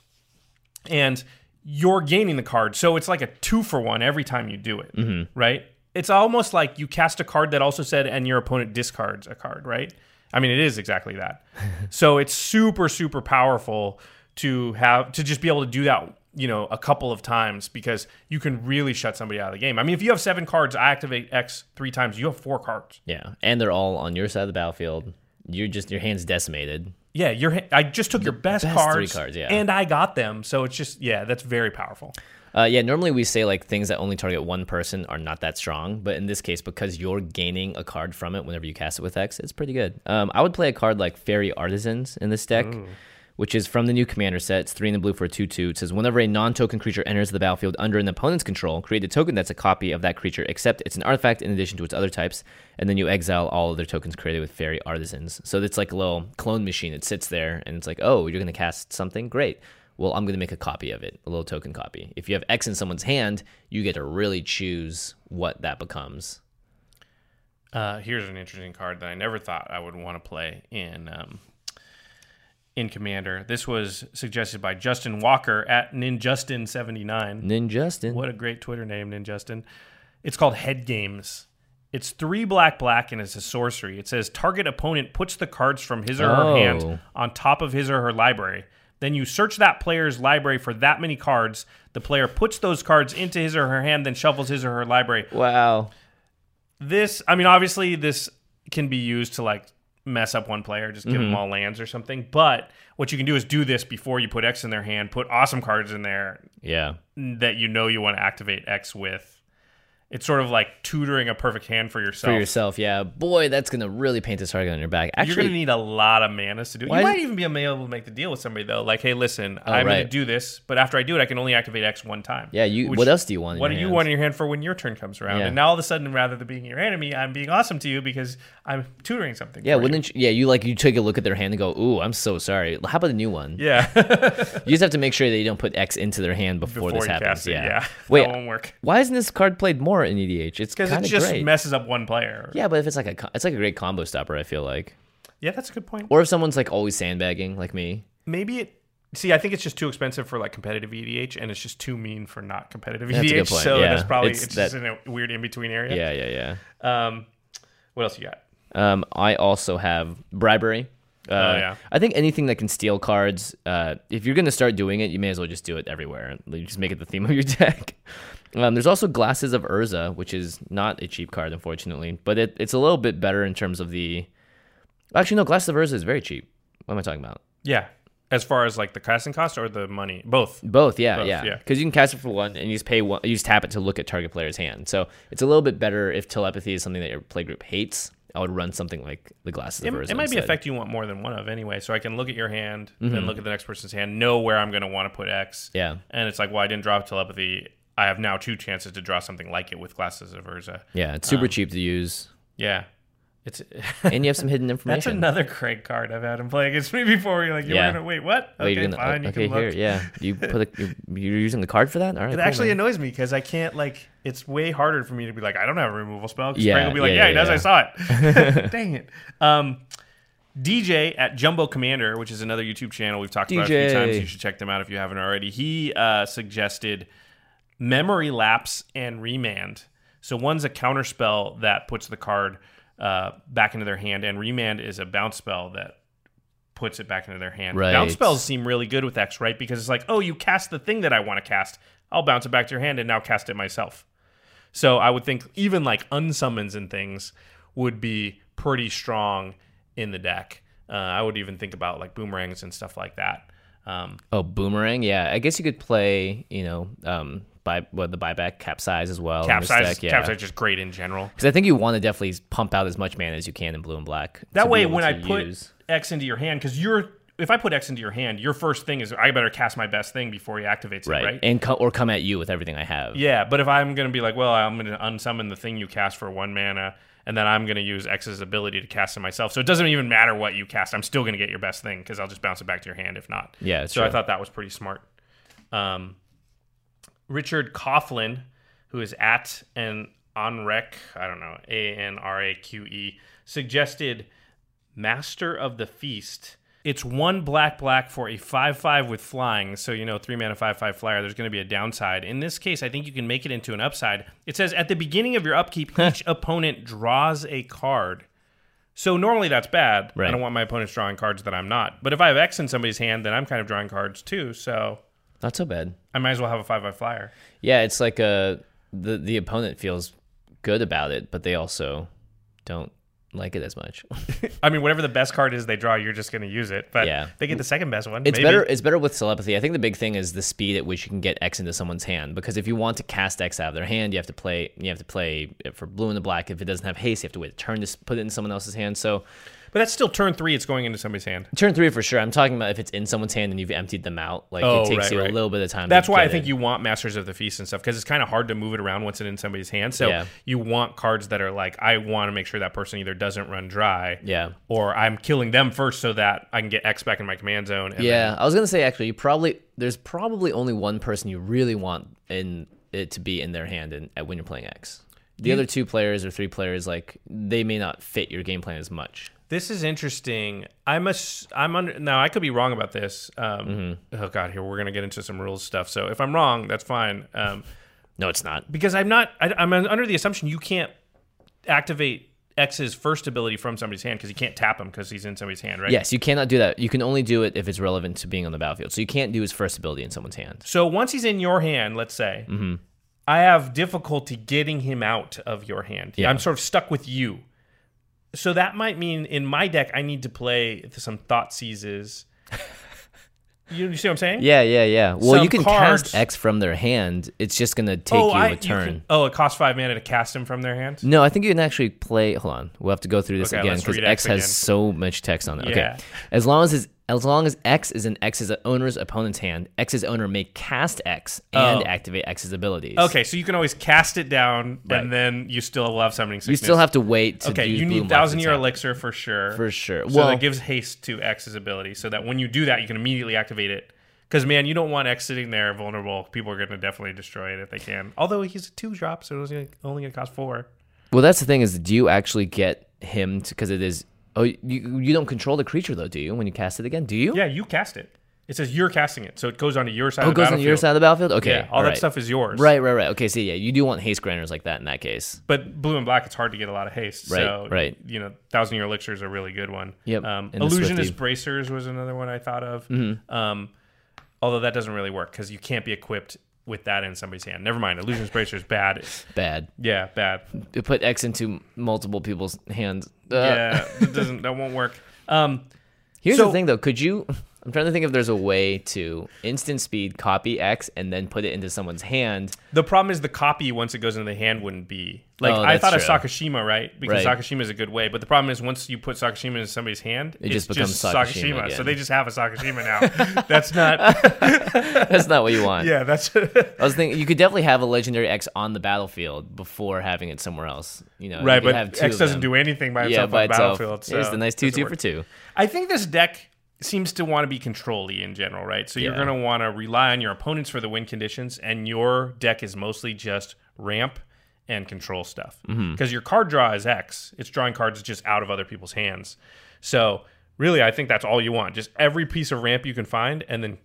[SPEAKER 2] and you're gaining the cards. So it's like a two for one every time you do it, mm-hmm. right? It's almost like you cast a card that also said, and your opponent discards a card, right? I mean, it is exactly that. so it's super, super powerful to have to just be able to do that you know a couple of times because you can really shut somebody out of the game. I mean, if you have seven cards, I activate X three times. You have four cards.
[SPEAKER 3] Yeah, and they're all on your side of the battlefield. You're just your hand's decimated.
[SPEAKER 2] Yeah, your I just took your best,
[SPEAKER 3] best
[SPEAKER 2] cards,
[SPEAKER 3] three cards, yeah.
[SPEAKER 2] and I got them. So it's just yeah, that's very powerful.
[SPEAKER 3] Uh, yeah, normally we say like things that only target one person are not that strong, but in this case, because you're gaining a card from it whenever you cast it with X, it's pretty good. Um, I would play a card like Faerie Artisans in this deck, which is from the new commander set. It's three in the blue for a two-two. It says whenever a non-token creature enters the battlefield under an opponent's control, create a token that's a copy of that creature, except it's an artifact in addition to its other types, and then you exile all other tokens created with Faerie Artisans. So it's like a little clone machine. It sits there, and it's like, oh, you're gonna cast something, great well, I'm going to make a copy of it, a little token copy. If you have X in someone's hand, you get to really choose what that becomes.
[SPEAKER 2] Uh, here's an interesting card that I never thought I would want to play in um, in Commander. This was suggested by Justin Walker at Ninjustin79.
[SPEAKER 3] Ninjustin.
[SPEAKER 2] What a great Twitter name, Ninjustin. It's called Head Games. It's three black black and it's a sorcery. It says target opponent puts the cards from his or her
[SPEAKER 3] Oh.
[SPEAKER 2] hand on top of his or her library. Then you search that player's library for that many cards. The player puts those cards into his or her hand, then shuffles his or her library.
[SPEAKER 3] Wow.
[SPEAKER 2] This, I mean, obviously, this can be used to like mess up one player, just give
[SPEAKER 3] Mm-hmm.
[SPEAKER 2] them all lands or something. But what you can do is do this before you put X in their hand. Put awesome cards in there
[SPEAKER 3] Yeah.
[SPEAKER 2] that you know you want to activate X with. It's sort of like tutoring a perfect hand for yourself.
[SPEAKER 3] For yourself, yeah. Boy, that's gonna really paint this target on your back.
[SPEAKER 2] You're going to need a lot of manas to do it. You might even be able to make the deal with somebody though. Like, hey, listen,
[SPEAKER 3] Oh,
[SPEAKER 2] I'm gonna do this, but after I do it, I can only activate X one time.
[SPEAKER 3] Yeah, you-
[SPEAKER 2] Which-
[SPEAKER 3] what else do you want in
[SPEAKER 2] What do you want in your hand for when your turn comes around?
[SPEAKER 3] Yeah.
[SPEAKER 2] And now all of a sudden, rather than being your enemy, I'm being awesome to you because I'm tutoring something.
[SPEAKER 3] yeah, wouldn't you, yeah, you like you take a look at their hand and go, "Ooh, I'm so sorry." How about a new one?
[SPEAKER 2] Yeah.
[SPEAKER 3] You just have to make sure that you don't put X into their hand before,
[SPEAKER 2] Before
[SPEAKER 3] this happens.
[SPEAKER 2] it,
[SPEAKER 3] yeah.
[SPEAKER 2] yeah.
[SPEAKER 3] Wait,
[SPEAKER 2] That won't work.
[SPEAKER 3] why isn't this card played more in EDH? It's
[SPEAKER 2] Because
[SPEAKER 3] kind
[SPEAKER 2] it
[SPEAKER 3] of
[SPEAKER 2] just
[SPEAKER 3] great.
[SPEAKER 2] messes up one player.
[SPEAKER 3] yeah, but if it's like a it's like a great combo stopper, I feel like.
[SPEAKER 2] Yeah, that's a good point.
[SPEAKER 3] Or if someone's like always sandbagging, like me.
[SPEAKER 2] Maybe it. See, I think it's just too expensive for like competitive EDH, and it's just too mean for not competitive
[SPEAKER 3] That's
[SPEAKER 2] EDH. So
[SPEAKER 3] yeah.
[SPEAKER 2] that's probably
[SPEAKER 3] It's
[SPEAKER 2] it's, just
[SPEAKER 3] that-
[SPEAKER 2] in a weird in between area.
[SPEAKER 3] Yeah, yeah, yeah.
[SPEAKER 2] Um, what else you got?
[SPEAKER 3] Um, I also have bribery. Uh,
[SPEAKER 2] Oh, yeah.
[SPEAKER 3] I think anything that can steal cards. Uh, if you're gonna start doing it, you may as well just do it everywhere. Like, Just make it the theme of your deck. Um, there's also Glasses of Urza, which is not a cheap card, unfortunately, but it, it's a little bit better in terms of the. Actually, no, Glasses of Urza is very cheap. What am I talking about?
[SPEAKER 2] Yeah, as far as like the casting cost or the money, both.
[SPEAKER 3] Both, yeah,
[SPEAKER 2] Both,
[SPEAKER 3] yeah.
[SPEAKER 2] yeah.
[SPEAKER 3] Because you can cast it for one, and you just pay one. You just tap it to look at target player's hand. So it's a little bit better if telepathy is something that your playgroup hates. I would run something like the Glasses
[SPEAKER 2] It,
[SPEAKER 3] of Urza.
[SPEAKER 2] it might be effect you want more than one of anyway, so I can look at your hand,
[SPEAKER 3] Mm-hmm.
[SPEAKER 2] then look at the next person's hand, know where I'm going to want to put X.
[SPEAKER 3] Yeah.
[SPEAKER 2] and it's like, well, I didn't draw telepathy. I have now two chances to draw something like it with glasses of Urza.
[SPEAKER 3] Yeah, it's super
[SPEAKER 2] Um,
[SPEAKER 3] cheap to use,
[SPEAKER 2] Yeah, it's
[SPEAKER 3] and you have some hidden information.
[SPEAKER 2] that's another Craig card I've had him play against me before. You're like, you're
[SPEAKER 3] Yeah.
[SPEAKER 2] gonna wait, what? Okay,
[SPEAKER 3] you're gonna,
[SPEAKER 2] fine, you
[SPEAKER 3] okay,
[SPEAKER 2] can look.
[SPEAKER 3] yeah. You put a, you're, using the card for that. All right,
[SPEAKER 2] It
[SPEAKER 3] cool,
[SPEAKER 2] actually
[SPEAKER 3] man.
[SPEAKER 2] annoys me because I can't like. It's way harder for me to be like, I don't have a removal spell.
[SPEAKER 3] Yeah,
[SPEAKER 2] Craig will be like,
[SPEAKER 3] yeah,
[SPEAKER 2] Yeah, he does.
[SPEAKER 3] yeah.
[SPEAKER 2] I saw it. Dang it. Um, DJ at Jumbo Commander, which is another YouTube channel we've talked about a few times. You should check them out if you haven't already. He uh, suggested memory lapse and remand. So one's a counter spell that puts the card uh, back into their hand, and remand is a bounce spell that puts it back into their hand.
[SPEAKER 3] Right.
[SPEAKER 2] Bounce spells seem really good with X, right? Because it's like, oh, you cast the thing that I want to cast. I'll bounce it back to your hand and now cast it myself. So I would think even like unsummons and things would be pretty strong in the deck. Uh, I would even think about like boomerangs and stuff like that. Um,
[SPEAKER 3] Oh, boomerang. Yeah, I guess you could play. You know, um, buy what the buyback capsize as well.
[SPEAKER 2] capsize,
[SPEAKER 3] deck, yeah.
[SPEAKER 2] capsize just great in general.
[SPEAKER 3] Because I think you want to definitely pump out as much mana as you can in blue and black.
[SPEAKER 2] That way, when I put
[SPEAKER 3] use-
[SPEAKER 2] X into your hand, because you're if I put X into your hand, your first thing is I better cast my best thing before he activates
[SPEAKER 3] right,
[SPEAKER 2] it, right?
[SPEAKER 3] and co- or come at you with everything I have.
[SPEAKER 2] Yeah, but if I'm gonna be like, well, I'm gonna unsummon the thing you cast for one mana, and then I'm gonna use X's ability to cast it myself, so it doesn't even matter what you cast. I'm still gonna get your best thing because I'll just bounce it back to your hand if not.
[SPEAKER 3] Yeah,
[SPEAKER 2] so I thought that was pretty smart. Um, Richard Coughlin, who is at an Anrek, I don't know, A N R A Q E, suggested Master of the Feast. It's one black black for a five five with flying, so you know three mana five five flyer. There's going to be a downside. In this case, I think you can make it into an upside. It says at the beginning of your upkeep, each opponent draws a card. So normally that's bad. I don't want my opponents drawing cards that I'm not. But if I have X in somebody's hand, then I'm kind of drawing cards too. So
[SPEAKER 3] Not so bad.
[SPEAKER 2] I might as well have a five five flyer.
[SPEAKER 3] Yeah, it's like a the the opponent feels good about it, but they also don't like it as much.
[SPEAKER 2] I mean, whatever the best card is they draw, you're just going to use it. But
[SPEAKER 3] Yeah.
[SPEAKER 2] they get the second best one.
[SPEAKER 3] It's
[SPEAKER 2] maybe.
[SPEAKER 3] better. It's better with telepathy. I think the big thing is the speed at which you can get X into someone's hand. Because if you want to cast X out of their hand, you have to play. You have to play it for blue and the black. If it doesn't have haste, you have to wait a turn to put it in someone else's hand. So
[SPEAKER 2] But that's still turn three. It's going into somebody's hand.
[SPEAKER 3] turn three for sure. I'm talking about if it's in someone's hand and you've emptied them out. Like
[SPEAKER 2] Oh,
[SPEAKER 3] it takes
[SPEAKER 2] right,
[SPEAKER 3] you
[SPEAKER 2] right.
[SPEAKER 3] a little bit of time.
[SPEAKER 2] That's why I think
[SPEAKER 3] it.
[SPEAKER 2] you want Masters of the Feast and stuff because it's kind of hard to move it around once it's in somebody's hand. So
[SPEAKER 3] Yeah.
[SPEAKER 2] you want cards that are like, I want to make sure that person either doesn't run dry,
[SPEAKER 3] Yeah.
[SPEAKER 2] or I'm killing them first so that I can get X back in my command zone. And
[SPEAKER 3] Yeah, I was gonna say actually, you probably there's probably only one person you really want in it to be in their hand at when you're playing X. The other two players or three players, like they may not fit your game plan as much.
[SPEAKER 2] This is interesting. I'm a, I'm under now. I could be wrong about this. Um,
[SPEAKER 3] Mm-hmm.
[SPEAKER 2] Oh God, here we're gonna get into some rules stuff. So if I'm wrong, that's fine. Um,
[SPEAKER 3] No, it's not.
[SPEAKER 2] because I'm not. I, I'm under the assumption you can't activate X's first ability from somebody's hand because you can't tap him because he's in somebody's hand, right?
[SPEAKER 3] Yes, you cannot do that. You can only do it if it's relevant to being on the battlefield. So you can't do his first ability in someone's hand.
[SPEAKER 2] So once he's in your hand, let's say,
[SPEAKER 3] Mm-hmm.
[SPEAKER 2] I have difficulty getting him out of your hand.
[SPEAKER 3] Yeah.
[SPEAKER 2] I'm sort of stuck with you. So that might mean in my deck I need to play some Thoughtseizes. You, you see what I'm saying?
[SPEAKER 3] Yeah, yeah, yeah. Well,
[SPEAKER 2] Some
[SPEAKER 3] you can
[SPEAKER 2] cards-
[SPEAKER 3] cast X from their hand. It's just gonna take
[SPEAKER 2] oh,
[SPEAKER 3] you
[SPEAKER 2] I,
[SPEAKER 3] a
[SPEAKER 2] you
[SPEAKER 3] turn.
[SPEAKER 2] can- oh, it costs five mana to cast them from their hand.
[SPEAKER 3] No, I think you can actually play. Hold on, we'll have to go through this
[SPEAKER 2] Okay,
[SPEAKER 3] again because X
[SPEAKER 2] X
[SPEAKER 3] has so much text on it.
[SPEAKER 2] Yeah.
[SPEAKER 3] Okay, as long as it's, as long as X is in X's owner's opponent's hand, X's owner may cast X and
[SPEAKER 2] Oh.
[SPEAKER 3] activate X's abilities.
[SPEAKER 2] Okay, so you can always cast it down,
[SPEAKER 3] Right.
[SPEAKER 2] and then you still love summoning
[SPEAKER 3] you still have to wait to
[SPEAKER 2] Okay,
[SPEAKER 3] do
[SPEAKER 2] you need thousand year elixir for sure.
[SPEAKER 3] For sure.
[SPEAKER 2] So
[SPEAKER 3] Well-
[SPEAKER 2] that gives haste to X's ability, so that when you do that, you can immediately activate it. Because man, you don't want X sitting there vulnerable. People are going to definitely destroy it if they can. Although he's a two drop, so it's only going to cost four.
[SPEAKER 3] Well, that's the thing is, do you actually get him because it is? Oh, you you don't control the creature though, do you? When you cast it again, do you?
[SPEAKER 2] Yeah, you cast it. It says you're casting it, so it goes onto your side.
[SPEAKER 3] Oh,
[SPEAKER 2] of
[SPEAKER 3] it
[SPEAKER 2] the
[SPEAKER 3] goes on
[SPEAKER 2] battlefield.
[SPEAKER 3] your side of the battlefield. Okay,
[SPEAKER 2] Yeah, all that
[SPEAKER 3] right.
[SPEAKER 2] stuff is yours.
[SPEAKER 3] Right, right, right. Okay, so yeah, you do want haste granters like that in that case.
[SPEAKER 2] But blue and black, it's hard to get a lot of haste.
[SPEAKER 3] Right,
[SPEAKER 2] so,
[SPEAKER 3] right.
[SPEAKER 2] You know, thousand year elixir is a really good one.
[SPEAKER 3] Yep,
[SPEAKER 2] Um,
[SPEAKER 3] and the
[SPEAKER 2] illusionist
[SPEAKER 3] Swifty.
[SPEAKER 2] bracers was another one I thought of.
[SPEAKER 3] Mm-hmm.
[SPEAKER 2] Um, although that doesn't really work because you can't be equipped with that in somebody's hand. Never mind. Illusionist bracer is bad.
[SPEAKER 3] Bad.
[SPEAKER 2] Yeah, bad.
[SPEAKER 3] You put X into multiple people's hands. Uh,
[SPEAKER 2] yeah, that doesn't. That won't work. Um,
[SPEAKER 3] Here's
[SPEAKER 2] So-
[SPEAKER 3] the thing, though. Could you? I'm trying to think if there's a way to instant speed copy X and then put it into someone's hand.
[SPEAKER 2] the problem is the copy once it goes into the hand wouldn't be like
[SPEAKER 3] Oh,
[SPEAKER 2] I thought of. Sakashima, right? Because
[SPEAKER 3] Right.
[SPEAKER 2] Sakashima is a good way, but the problem is once you put Sakashima into somebody's hand,
[SPEAKER 3] It
[SPEAKER 2] it's
[SPEAKER 3] just becomes Sakashima again.
[SPEAKER 2] So they just have a Sakashima now. That's not.
[SPEAKER 3] That's not what you want.
[SPEAKER 2] Yeah, that's.
[SPEAKER 3] I was thinking you could definitely have a legendary X on the battlefield before having it somewhere else. You know,
[SPEAKER 2] Right,
[SPEAKER 3] you
[SPEAKER 2] but
[SPEAKER 3] have two
[SPEAKER 2] X doesn't
[SPEAKER 3] them.
[SPEAKER 2] do anything by
[SPEAKER 3] Yeah,
[SPEAKER 2] itself
[SPEAKER 3] by
[SPEAKER 2] on the
[SPEAKER 3] itself.
[SPEAKER 2] battlefield. So
[SPEAKER 3] It's the nice two two
[SPEAKER 2] work.
[SPEAKER 3] for two.
[SPEAKER 2] I think this deck seems to want to be control-y in general, right? So you're going to want to rely on your opponents for the win conditions, and your deck is mostly just ramp and control stuff. Because
[SPEAKER 3] Mm-hmm.
[SPEAKER 2] your card draw is X, it's drawing cards just out of other people's hands. So really, I think that's all you want. Just every piece of ramp you can find, and then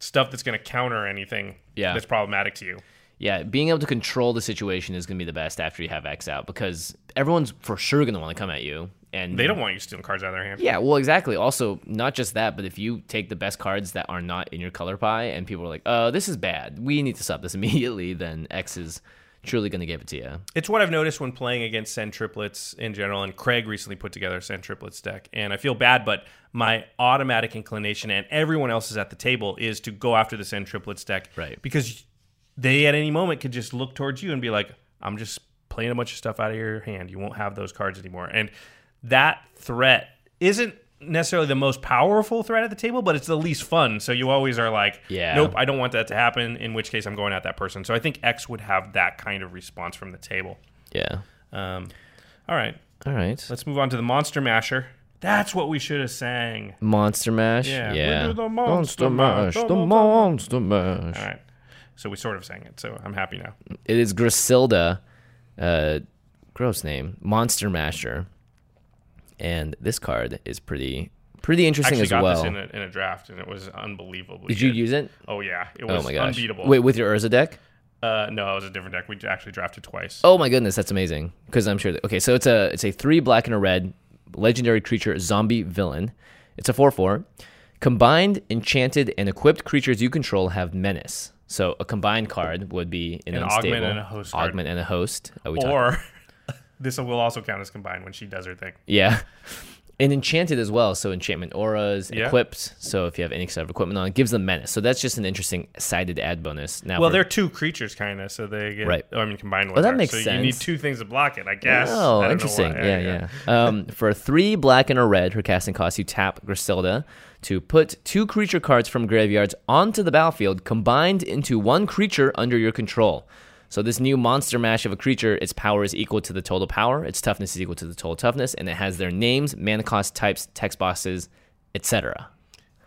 [SPEAKER 2] stuff that's going to counter anything
[SPEAKER 3] Yeah.
[SPEAKER 2] that's problematic to you.
[SPEAKER 3] Yeah, being able to control the situation is going to be the best after you have X out because everyone's for sure going to want to come at you. And
[SPEAKER 2] They don't want you stealing cards out of their hand.
[SPEAKER 3] Yeah, well, exactly. Also, not just that, but if you take the best cards that are not in your color pie and people are like, oh, this is bad, we need to stop this immediately, then X is truly going to give it to you.
[SPEAKER 2] It's what I've noticed when playing against Sen Triplets in general. And Craig recently put together a Sen Triplets deck, and I feel bad, but my automatic inclination and everyone else's at the table is to go after the Sen Triplets deck,
[SPEAKER 3] Right.
[SPEAKER 2] Because they at any moment could just look towards you and be like, "I'm just playing a bunch of stuff out of your hand. You won't have those cards anymore." And that threat isn't necessarily the most powerful threat at the table, but it's the least fun. So you always are like,
[SPEAKER 3] Yeah.
[SPEAKER 2] nope, I don't want that to happen. In which case, I'm going at that person. So I think X would have that kind of response from the table.
[SPEAKER 3] Yeah.
[SPEAKER 2] Um, all right,
[SPEAKER 3] All right.
[SPEAKER 2] let's move on to the Monster Masher. That's what we should have sang.
[SPEAKER 3] Monster Mash.
[SPEAKER 2] Yeah,
[SPEAKER 3] Yeah.
[SPEAKER 2] the Monster Mash,
[SPEAKER 3] The
[SPEAKER 2] the
[SPEAKER 3] Monster Mash.
[SPEAKER 2] All right, so we sort of sang it. So I'm happy now.
[SPEAKER 3] It is Grusilda. Uh, gross name. Monster Masher. And this card is pretty pretty interesting
[SPEAKER 2] actually
[SPEAKER 3] as
[SPEAKER 2] got
[SPEAKER 3] well.
[SPEAKER 2] this in a, in a draft, and it was unbelievable.
[SPEAKER 3] Did you use it?
[SPEAKER 2] Oh yeah, it
[SPEAKER 3] Oh
[SPEAKER 2] was
[SPEAKER 3] my gosh.
[SPEAKER 2] unbeatable.
[SPEAKER 3] Wait, with your Urza deck?
[SPEAKER 2] uh, no, it was a different deck. We actually drafted twice.
[SPEAKER 3] Oh my goodness, that's amazing. Because I'm sure. That, okay, so it's a it's a three black and a red legendary creature zombie villain. It's a four four. Combined, enchanted, and equipped creatures you control have menace. So a combined card would be an,
[SPEAKER 2] An
[SPEAKER 3] unstable
[SPEAKER 2] augment and a host card.
[SPEAKER 3] augment and a host. Uh,
[SPEAKER 2] or this will also count as combined when she does her thing.
[SPEAKER 3] yeah. And enchanted as well. So enchantment auras,
[SPEAKER 2] Yeah.
[SPEAKER 3] equipped. So if you have any sort of equipment on it, gives them menace. So that's just an interesting sided add bonus. Now,
[SPEAKER 2] Well, they're two creatures, kind of, so they get.
[SPEAKER 3] Right.
[SPEAKER 2] Oh, I mean, combined with
[SPEAKER 3] Oh, that
[SPEAKER 2] her.
[SPEAKER 3] makes
[SPEAKER 2] so You need two things to block it, I guess.
[SPEAKER 3] Oh,
[SPEAKER 2] don't
[SPEAKER 3] interesting.
[SPEAKER 2] why.
[SPEAKER 3] Yeah, yeah. um, for three black and a red, her casting cost, you tap Grusilda to put two creature cards from graveyards onto the battlefield, combined into one creature under your control. So this new monster mash of a creature, its power is equal to the total power, its toughness is equal to the total toughness, and it has their names, mana cost, types, text boxes, etc.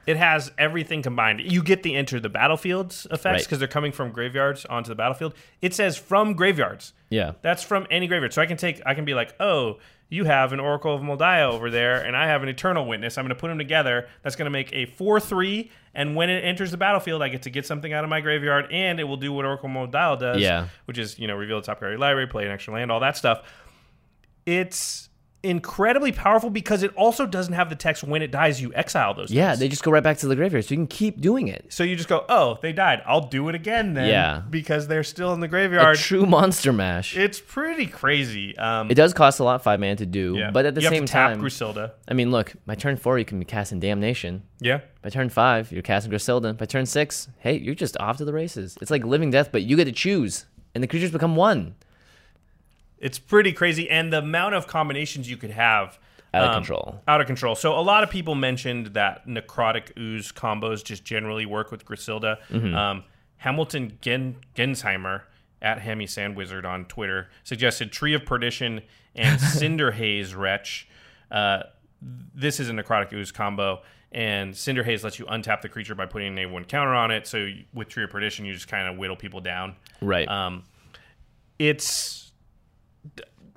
[SPEAKER 2] It has everything combined. You get the enter the battlefields effects
[SPEAKER 3] Right.
[SPEAKER 2] because they're coming from graveyards onto the battlefield. It says from graveyards.
[SPEAKER 3] Yeah.
[SPEAKER 2] That's from any graveyard. So I can take, I can be like, oh, you have an Oracle of Mul Daya over there, and I have an Eternal Witness. I'm going to put them together. That's going to make a 4 3. And when it enters the battlefield, I get to get something out of my graveyard, and it will do what Oracle of Mul Daya does.
[SPEAKER 3] Yeah.
[SPEAKER 2] Which is, you know, reveal the top card of your library, play an extra land, all that stuff. It's incredibly powerful because it also doesn't have the text when it dies you exile those.
[SPEAKER 3] Yeah,
[SPEAKER 2] things.
[SPEAKER 3] they just go right back to the graveyard, so you can keep doing it.
[SPEAKER 2] So you just go, oh, they died. I'll do it again then.
[SPEAKER 3] Yeah.
[SPEAKER 2] because they're still in the
[SPEAKER 3] A
[SPEAKER 2] graveyard.
[SPEAKER 3] true monster mash.
[SPEAKER 2] it's pretty crazy. Um,
[SPEAKER 3] It does cost a lot, five man to do,
[SPEAKER 2] yeah.
[SPEAKER 3] but at the
[SPEAKER 2] you have
[SPEAKER 3] same
[SPEAKER 2] to tap
[SPEAKER 3] time,
[SPEAKER 2] Grusilda.
[SPEAKER 3] I mean, look, my turn four you can be casting Damnation.
[SPEAKER 2] Yeah,
[SPEAKER 3] By turn five, you're casting Grusilda. By turn six, hey, you're just off to the races. It's like living death, but you get to choose, and the creatures become one.
[SPEAKER 2] It's pretty crazy, and the amount of combinations you could have.
[SPEAKER 3] Out of
[SPEAKER 2] um,
[SPEAKER 3] control.
[SPEAKER 2] Out of control. So a lot of people mentioned that necrotic ooze combos just generally work with Grusilda.
[SPEAKER 3] Mm-hmm.
[SPEAKER 2] Um, Hamilton Gen- Gensheimer at Hemi Sand Wizard on Twitter suggested Tree of Perdition and Cinderhaze Wretch. Uh, this is a necrotic ooze combo, and Cinderhaze lets you untap the creature by putting a one counter on it. So with Tree of Perdition, you just kind of whittle people down.
[SPEAKER 3] Right.
[SPEAKER 2] Um, it's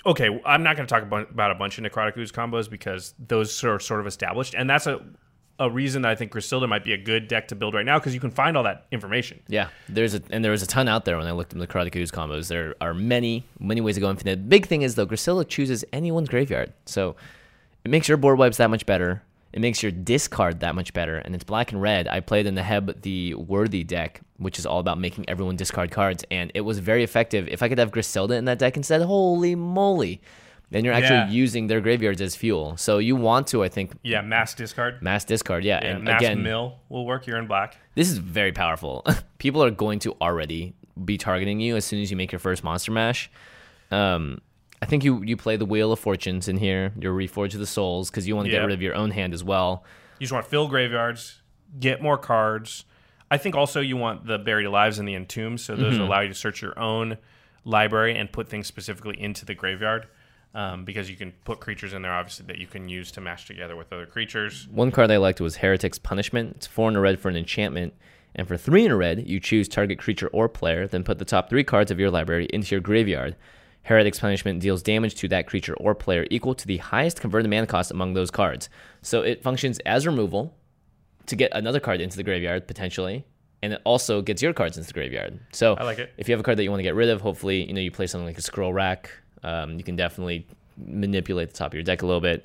[SPEAKER 2] okay. I'm not going to talk about, a bunch of necrotic ooze combos because those are sort of established, and that's a a reason that I think Grusilda might be a good deck to build right now because you can find all that information.
[SPEAKER 3] Yeah, there's a and there was a ton out there when I looked at the Necrotic Ooze combos. There are many, many ways to go infinite. The big thing is though, Grusilda chooses anyone's graveyard, so it makes your board wipes that much better. It makes your discard that much better, and it's black and red. I played in the Heb the Worthy deck, which is all about making everyone discard cards, and it was very effective. If I could have Grusilda in that deck instead, holy moly! Then you're actually
[SPEAKER 2] Yeah.
[SPEAKER 3] using their graveyards as fuel. So you want to, I think,
[SPEAKER 2] Yeah, mass discard.
[SPEAKER 3] mass discard. Yeah,
[SPEAKER 2] Yeah,
[SPEAKER 3] and
[SPEAKER 2] mass
[SPEAKER 3] again,
[SPEAKER 2] mill will work. You're in black.
[SPEAKER 3] this is very powerful. People are going to already be targeting you as soon as you make your first monster mash. Um, I think you you play the Wheel of Fortunes in here. Your Reforge of the Souls because you want to
[SPEAKER 2] Yeah.
[SPEAKER 3] get rid of your own hand as well.
[SPEAKER 2] You just want to fill graveyards, get more cards. I think also you want the buried alives and the entombed, so those allow you to search your own library and put things specifically into the graveyard. Um, because you can put creatures in there, obviously, that you can use to mash together with other creatures.
[SPEAKER 3] One card I liked was Heretic's Punishment. It's four in a red for an enchantment. And for three in a red, you choose target creature or player, then put the top three cards of your library into your graveyard. Heretic's Punishment deals damage to that creature or player equal to the highest converted mana cost among those cards. So it functions as removal to get another card into the graveyard, potentially. And it also gets your cards into the graveyard. So
[SPEAKER 2] I like it.
[SPEAKER 3] if you have a card that you want to get rid of, hopefully, you know, you play something like a scroll rack. Um, you can definitely manipulate the top of your deck a little bit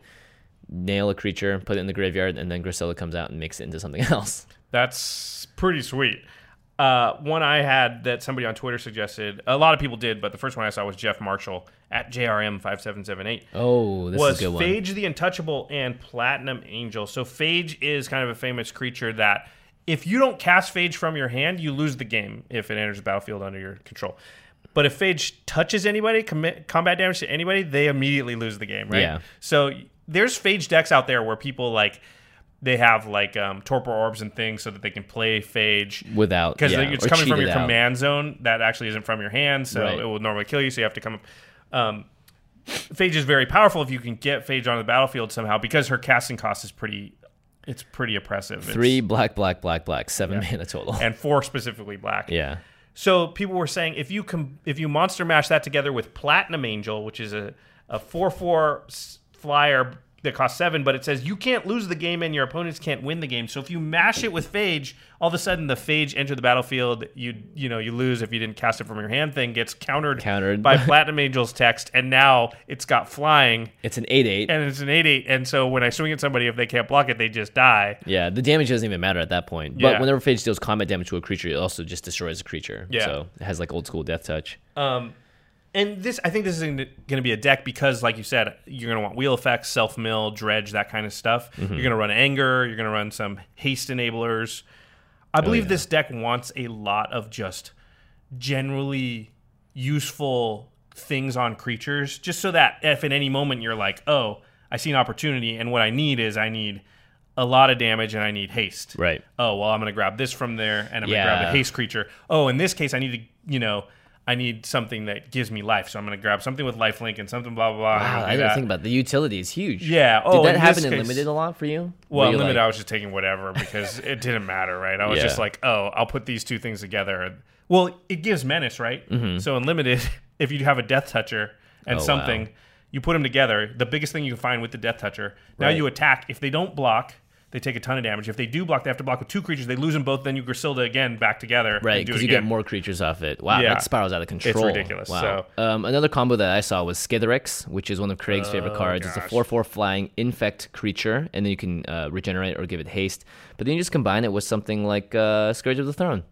[SPEAKER 3] nail a creature, put it in the graveyard, and then Grusilda comes out and makes it into something else.
[SPEAKER 2] That's pretty sweet. Uh, one I had that somebody on Twitter suggested, a lot of people did, but the first one I saw was Jeff Marshall at JRM5778.
[SPEAKER 3] Oh, this
[SPEAKER 2] was
[SPEAKER 3] is a good one.
[SPEAKER 2] Phage the Untouchable and Platinum Angel. So Phage is kind of a famous creature that if you don't cast Phage from your hand, you lose the game if it enters the battlefield under your control. But if Phage touches anybody, commit combat damage to anybody, they immediately lose the game, right?
[SPEAKER 3] Yeah.
[SPEAKER 2] So there's Phage decks out there where people like they have like um, torpor orbs and things so that they can play Phage
[SPEAKER 3] Without
[SPEAKER 2] because
[SPEAKER 3] yeah,
[SPEAKER 2] it's coming from your
[SPEAKER 3] out.
[SPEAKER 2] command zone that actually isn't from your hand, so
[SPEAKER 3] Right.
[SPEAKER 2] it will normally kill you. So you have to come. Um, Phage is very powerful if you can get Phage on the battlefield somehow because her casting cost is pretty. It's pretty oppressive. It's-
[SPEAKER 3] Three black, black, black, black, seven mana total.
[SPEAKER 2] and four specifically black.
[SPEAKER 3] yeah.
[SPEAKER 2] So people were saying if you com- if you monster mash that together with Platinum Angel, which is a a four four flyer that costs seven, but it says you can't lose the game and your opponents can't win the game. So if you mash it with Phage, all of a sudden the Phage enter the battlefield. You you know you lose if you didn't cast it from your hand. Thing gets countered
[SPEAKER 3] Countered.
[SPEAKER 2] by Platinum Angel's text, and now it's got flying
[SPEAKER 3] It's an 8 8.
[SPEAKER 2] and it's an eight eight. And so when I swing at somebody, if they can't block it, they just die.
[SPEAKER 3] Yeah, the damage doesn't even matter at that point.
[SPEAKER 2] Yeah.
[SPEAKER 3] But whenever Phage deals combat damage to a creature, it also just destroys a creature.
[SPEAKER 2] Yeah.
[SPEAKER 3] So it has like old school death touch.
[SPEAKER 2] Um, and this, I think this is going to be a deck because, like you said, you're going to want wheel effects, self mill, dredge, that kind of stuff. Mm-hmm. You're going to run anger. You're going to run some haste enablers. I believe this deck wants a lot of just generally useful things on creatures, just so that if at any moment you're like, oh, I see an opportunity, and what I need is I need a lot of damage and I need haste.
[SPEAKER 3] Right.
[SPEAKER 2] Oh, well, I'm going to grab this from there and I'm going to grab a haste creature. Oh, in this case, I need to, you know, I need something that gives me life. So I'm going to grab something with lifelink and something blah, blah, blah.
[SPEAKER 3] Wow, I didn't
[SPEAKER 2] that.
[SPEAKER 3] think about the utility is huge.
[SPEAKER 2] Yeah. Oh,
[SPEAKER 3] Did that
[SPEAKER 2] in
[SPEAKER 3] happen in
[SPEAKER 2] case-
[SPEAKER 3] limited a lot for you?
[SPEAKER 2] Well,
[SPEAKER 3] you
[SPEAKER 2] limited,
[SPEAKER 3] like-
[SPEAKER 2] I was just taking whatever because it didn't matter, right? I was
[SPEAKER 3] Yeah.
[SPEAKER 2] just like, oh, I'll put these two things together. Well, it gives menace, right? So in limited, if you have a death toucher and
[SPEAKER 3] Mm-hmm. Oh,
[SPEAKER 2] something,
[SPEAKER 3] wow.
[SPEAKER 2] you put them together. The biggest thing you can find with the death toucher. Now
[SPEAKER 3] Right.
[SPEAKER 2] you attack. If they don't block, they take a ton of damage. If they do block, they have to block with two creatures. They lose them both. Then you Grusilda again back together.
[SPEAKER 3] Right, because you get more creatures off it. Wow,
[SPEAKER 2] Yeah.
[SPEAKER 3] that spirals out of control.
[SPEAKER 2] It's ridiculous,
[SPEAKER 3] Wow. Um, another combo that I saw was Skithiryx, which is one of Craig's favorite cards. It's a
[SPEAKER 2] Oh,
[SPEAKER 3] 4 4 flying infect creature, and then you can uh, regenerate or give it haste. But then you just combine it with something like uh, Scourge of the Throne.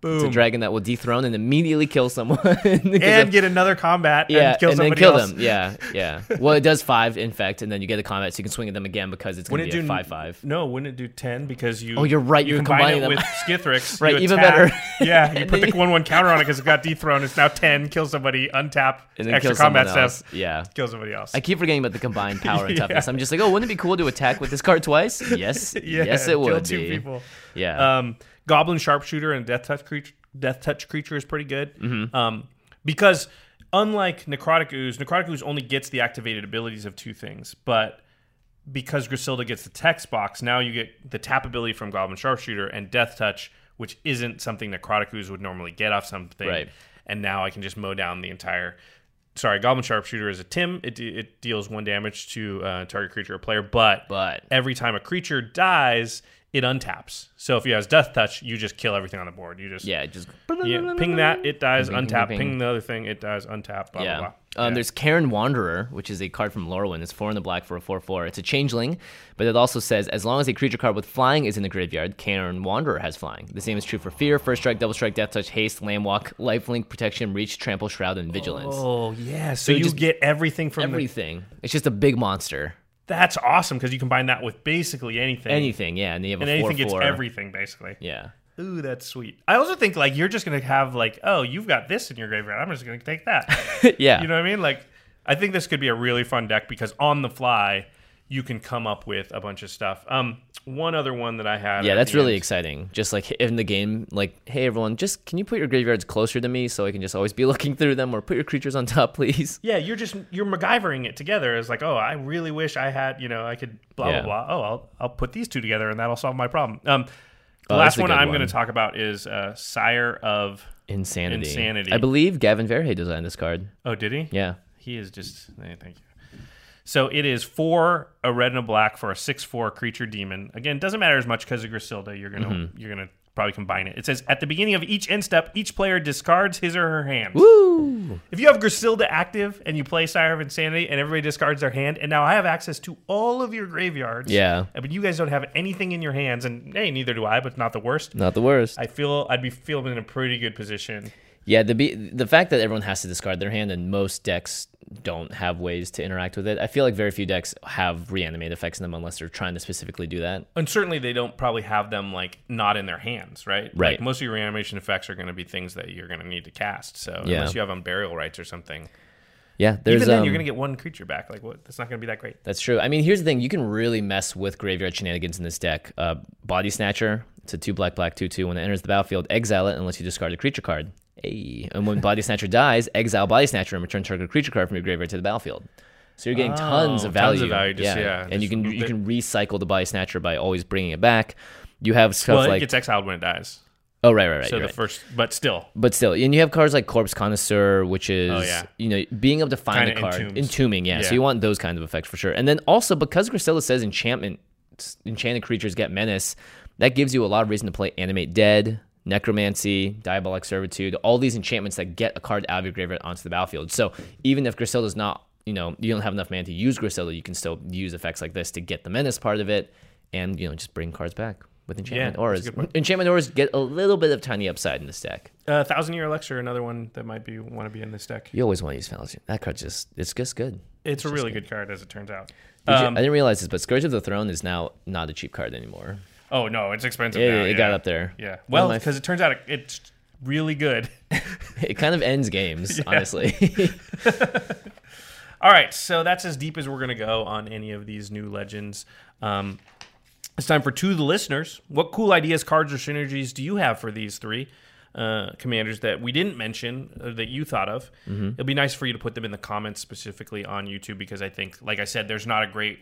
[SPEAKER 3] It's a dragon that will dethrone and immediately kill someone.
[SPEAKER 2] and
[SPEAKER 3] of-
[SPEAKER 2] get another combat
[SPEAKER 3] yeah,
[SPEAKER 2] and kill
[SPEAKER 3] then
[SPEAKER 2] somebody
[SPEAKER 3] kill
[SPEAKER 2] else.
[SPEAKER 3] them. Yeah, yeah. Well, it does five infect, and then you get a combat, so you can swing at them again because it's going to be
[SPEAKER 2] do
[SPEAKER 3] five five.
[SPEAKER 2] No, wouldn't it do ten because you?
[SPEAKER 3] Oh, you're right,
[SPEAKER 2] You
[SPEAKER 3] you're
[SPEAKER 2] combine
[SPEAKER 3] combining
[SPEAKER 2] it
[SPEAKER 3] them.
[SPEAKER 2] with Skithiryx.
[SPEAKER 3] Right, even better.
[SPEAKER 2] Yeah, you put the one one counter on it because it got dethroned. It's now ten. Kill somebody, untap,
[SPEAKER 3] And then
[SPEAKER 2] extra combat steps.
[SPEAKER 3] Yeah.
[SPEAKER 2] Kill somebody else.
[SPEAKER 3] I keep forgetting about the combined power and
[SPEAKER 2] Yeah.
[SPEAKER 3] toughness. I'm just like, oh, wouldn't it be cool to attack with this card twice? Yes,
[SPEAKER 2] yeah,
[SPEAKER 3] yes, it
[SPEAKER 2] kill
[SPEAKER 3] would
[SPEAKER 2] two
[SPEAKER 3] be.
[SPEAKER 2] people.
[SPEAKER 3] Yeah.
[SPEAKER 2] Um, Goblin Sharpshooter and Death Touch creature, Death Touch creature is pretty good.
[SPEAKER 3] Mm-hmm.
[SPEAKER 2] Um, because unlike Necrotic Ooze, Necrotic Ooze only gets the activated abilities of two things, but because Grusilda gets the text box, now you get the tap ability from Goblin Sharpshooter and Death Touch, which isn't something Necrotic Ooze would normally get off something.
[SPEAKER 3] Right.
[SPEAKER 2] And now I can just mow down the entire. Sorry, Goblin Sharpshooter is a Tim. It, it deals one damage to uh, target creature or player, but
[SPEAKER 3] But-
[SPEAKER 2] every time a creature dies, it untaps. So if you has Death Touch, you just kill everything on the board. You just
[SPEAKER 3] yeah, just
[SPEAKER 2] yeah, ping that, it dies,
[SPEAKER 3] Ping,
[SPEAKER 2] untap.
[SPEAKER 3] ping,
[SPEAKER 2] Ping,
[SPEAKER 3] ping.
[SPEAKER 2] the other thing, it dies, untap. Blah
[SPEAKER 3] yeah.
[SPEAKER 2] blah blah.
[SPEAKER 3] Um,
[SPEAKER 2] Yeah.
[SPEAKER 3] There's Cairn Wanderer, which is a card from Lorwyn. It's four in the black for a four-four. It's a changeling, but it also says as long as a creature card with flying is in the graveyard, Cairn Wanderer has flying. The same is true for Fear, First Strike, Double Strike, Death Touch, Haste, Land Walk, Lifelink, Protection, Reach, Trample, Shroud, and Vigilance.
[SPEAKER 2] Oh yeah, so,
[SPEAKER 3] you
[SPEAKER 2] you
[SPEAKER 3] just-
[SPEAKER 2] get everything from the,
[SPEAKER 3] Everything. It's just a big monster.
[SPEAKER 2] That's awesome because you combine that with basically anything.
[SPEAKER 3] Anything, yeah. And you have
[SPEAKER 2] and anything gets
[SPEAKER 3] four-four.
[SPEAKER 2] everything basically.
[SPEAKER 3] Yeah.
[SPEAKER 2] Ooh, that's sweet. I also think like you're just gonna have like, oh, you've got this in your graveyard. I'm just gonna take that.
[SPEAKER 3] yeah.
[SPEAKER 2] You know what I mean? Like, I think this could be a really fun deck because on the fly, you can come up with a bunch of stuff. Um, one other one that I had.
[SPEAKER 3] Yeah, that's really
[SPEAKER 2] end-
[SPEAKER 3] exciting. Just like in the game, like, hey everyone, just can you put your graveyards closer to me so I can just always be looking through them, or put your creatures on top, please.
[SPEAKER 2] Yeah, you're just you're MacGyvering it together. It's like, oh, I really wish I had, you know, I could blah
[SPEAKER 3] Yeah.
[SPEAKER 2] blah blah. Oh, I'll I'll put these two together and that'll solve my problem. Um, the
[SPEAKER 3] Oh,
[SPEAKER 2] last one I'm going to talk about is uh, Sire of.
[SPEAKER 3] Insanity.
[SPEAKER 2] Insanity.
[SPEAKER 3] I believe Gavin Verhey designed this card.
[SPEAKER 2] Oh, did he?
[SPEAKER 3] Yeah.
[SPEAKER 2] He is just. eh, thank you. So it is four a red and a black for a six four creature demon. Again, doesn't matter as much because of Grusilda. You're gonna
[SPEAKER 3] Mm-hmm.
[SPEAKER 2] you're gonna probably combine it. It says at the beginning of each end step, each player discards his or her hand.
[SPEAKER 3] Woo!
[SPEAKER 2] If you have Grusilda active and you play Sire of Insanity and everybody discards their hand, and now I have access to all of your graveyards.
[SPEAKER 3] Yeah.
[SPEAKER 2] But you guys don't have anything in your hands, and hey, neither do I, but not the worst.
[SPEAKER 3] Not the worst.
[SPEAKER 2] I feel I'd be feeling in a pretty good position.
[SPEAKER 3] Yeah, the the fact that everyone has to discard their hand and most decks don't have ways to interact with it. I feel like very few decks have reanimate effects in them unless they're trying to specifically do that.
[SPEAKER 2] And certainly they don't probably have them like not in their hands, right?
[SPEAKER 3] Right.
[SPEAKER 2] Like most of your reanimation effects are going to be things that you're going to need to cast. So
[SPEAKER 3] Yeah.
[SPEAKER 2] unless you have unburial rites or something,
[SPEAKER 3] Yeah, there's
[SPEAKER 2] even then
[SPEAKER 3] um,
[SPEAKER 2] you're going to get one creature back. Like what? That's not going to be that great.
[SPEAKER 3] That's true. I mean, here's the thing: you can really mess with graveyard shenanigans in this deck. Uh, Body Snatcher. It's a two black black two two. When it enters the battlefield, exile it unless you discard a creature card. Hey. And when Body Snatcher dies, exile Body Snatcher and return target creature card from your graveyard to the battlefield. So you're getting oh, tons
[SPEAKER 2] Oh,
[SPEAKER 3] of value.
[SPEAKER 2] tons of value, just- yeah,
[SPEAKER 3] and you can you can recycle the Body Snatcher by always bringing it back. You have stuff
[SPEAKER 2] well, it
[SPEAKER 3] like
[SPEAKER 2] gets exiled when it dies.
[SPEAKER 3] oh right right right.
[SPEAKER 2] so the
[SPEAKER 3] right.
[SPEAKER 2] first, but still,
[SPEAKER 3] But still, and you have cards like Corpse Connoisseur, which oh, is
[SPEAKER 2] Oh, yeah.
[SPEAKER 3] you know being able to find
[SPEAKER 2] Kinda
[SPEAKER 3] a card,
[SPEAKER 2] entombs.
[SPEAKER 3] entombing, yeah. So you want those kinds of effects for sure. And then also because Grusilda says enchantment, enchanted creatures get menace, that gives you a lot of reason to play Animate Dead, Necromancy, Diabolic Servitude, all these enchantments that get a card out of your graveyard onto the battlefield. So even if Grusilda's not, you know, you don't have enough mana to use Grusilda, you can still use effects like this to get the menace part of it, and you know just bring cards back with enchantment
[SPEAKER 2] a
[SPEAKER 3] auras. Enchantment auras get a little bit of tiny upside in this deck.
[SPEAKER 2] uh, Thousand Year Elixir, another one that might be want to be in this deck.
[SPEAKER 3] You always want to use fallacy. That card just it's just good.
[SPEAKER 2] It's a really good card, as it turns out.
[SPEAKER 3] Did you-
[SPEAKER 2] Um,
[SPEAKER 3] I didn't realize this, but Scourge of the Throne is now not a cheap card anymore.
[SPEAKER 2] Oh no, it's expensive.
[SPEAKER 3] It,
[SPEAKER 2] now,
[SPEAKER 3] it
[SPEAKER 2] yeah.
[SPEAKER 3] got up there.
[SPEAKER 2] Yeah. Well, because it turns out it, it's really good.
[SPEAKER 3] it kind of ends games, honestly.
[SPEAKER 2] All right, so that's as deep as we're going to go on any of these new legends. Um, it's time for two of the listeners. What cool ideas, cards, or synergies do you have for these three uh, commanders that we didn't mention uh, that you thought of?
[SPEAKER 3] Mm-hmm.
[SPEAKER 2] It'd be nice for you to put them in the comments specifically on YouTube because I think, like I said, there's not a great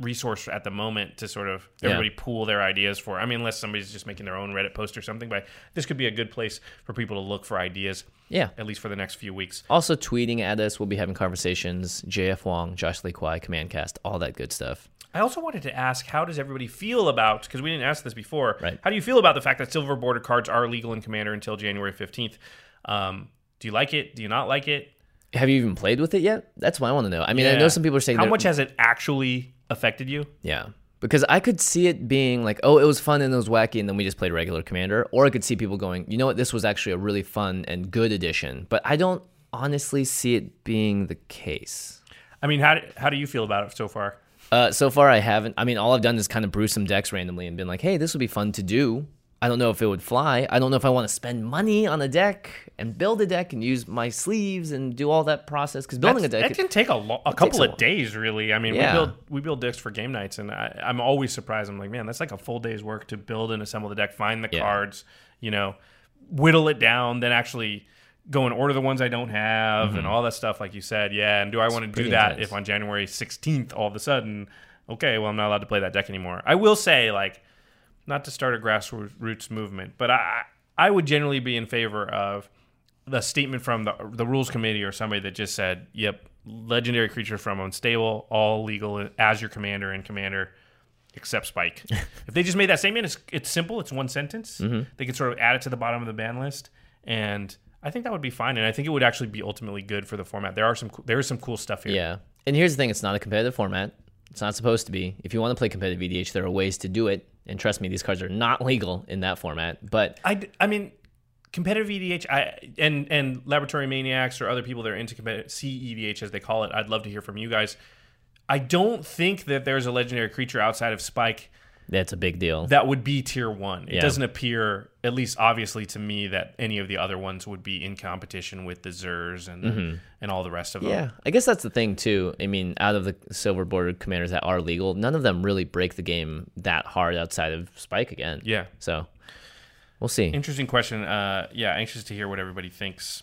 [SPEAKER 2] resource at the moment to sort of everybody pool their ideas for. I mean, unless somebody's just making their own Reddit post or something, but this could be a good place for people to look for ideas.
[SPEAKER 3] Yeah.
[SPEAKER 2] At least for the next few weeks.
[SPEAKER 3] Also, tweeting at us. We'll be having conversations. JF Wong, Josh Lee Kwai, Commandcast, all that good stuff.
[SPEAKER 2] I also wanted to ask, how does everybody feel about? Because we didn't ask this before.
[SPEAKER 3] Right.
[SPEAKER 2] How do you feel about the fact that silver border cards are legal in Commander until January fifteenth? Um, do you like it? Do you not like it?
[SPEAKER 3] Have you even played with it yet? That's what I want to know. I mean, I know some people are saying
[SPEAKER 2] how much has it actually affected you?
[SPEAKER 3] Yeah. Because I could see it being like, oh, it was fun and it was wacky, and then we just played regular Commander. Or I could see people going, you know what, this was actually a really fun and good addition. But I don't honestly see it being the case.
[SPEAKER 2] I mean, how do, how do you feel about it so far?
[SPEAKER 3] Uh, so far, I haven't. I mean, all I've done is kind of brew some decks randomly and been like, hey, this would be fun to do. I don't know if it would fly. I don't know if I want to spend money on a deck and build a deck and use my sleeves and do all that process. Because building
[SPEAKER 2] That's-
[SPEAKER 3] a deck,
[SPEAKER 2] that can take a, lo- a couple
[SPEAKER 3] a
[SPEAKER 2] of days, really. I mean,
[SPEAKER 3] Yeah.
[SPEAKER 2] we build we build decks for game nights, and I, I'm always surprised. I'm like, man, that's like a full day's work to build and assemble the deck, find the
[SPEAKER 3] Yeah.
[SPEAKER 2] cards, you know, whittle it down, then actually go and order the ones I don't have, and all that stuff, like you said. Yeah, and do I want to do
[SPEAKER 3] Mm-hmm.
[SPEAKER 2] that
[SPEAKER 3] intense.
[SPEAKER 2] if on January 16th, all of a sudden, okay, well, I'm not allowed to play that deck anymore. I will say, like, not to start a grassroots movement, but I I would generally be in favor of the statement from the the rules committee or somebody that just said, "Yep, legendary creature from unstable, all legal as your commander and commander." Except Spike. if they just made that statement, it's, it's simple. It's one sentence. Mm-hmm. They could sort of add it to the bottom of the ban list, and I think that would be fine. And I think it would actually be ultimately good for the format. There are some there is some cool stuff here.
[SPEAKER 3] Yeah. And here's the thing it's not a competitive format. It's not supposed to be. If you want to play competitive VDH, there are ways to do it. And trust me, these cards are not legal in that format. But
[SPEAKER 2] I, I mean, competitive EDH, I and and laboratory maniacs or other people that are into competitive CEDH as they call it. I'd love to hear from you guys. I don't think that there's a legendary creature outside of Spike
[SPEAKER 3] that's a big deal.
[SPEAKER 2] that would be tier one. It
[SPEAKER 3] Yeah.
[SPEAKER 2] doesn't appear, at least obviously to me, that any of the other ones would be in competition with the Zurs and and all the rest of them.
[SPEAKER 3] yeah. I guess that's the thing, too. I mean, out of the silver bordered commanders that are legal, none of them really break the game that hard outside of Spike again.
[SPEAKER 2] Yeah.
[SPEAKER 3] So we'll see.
[SPEAKER 2] Interesting question. Uh, yeah, anxious to hear what everybody thinks.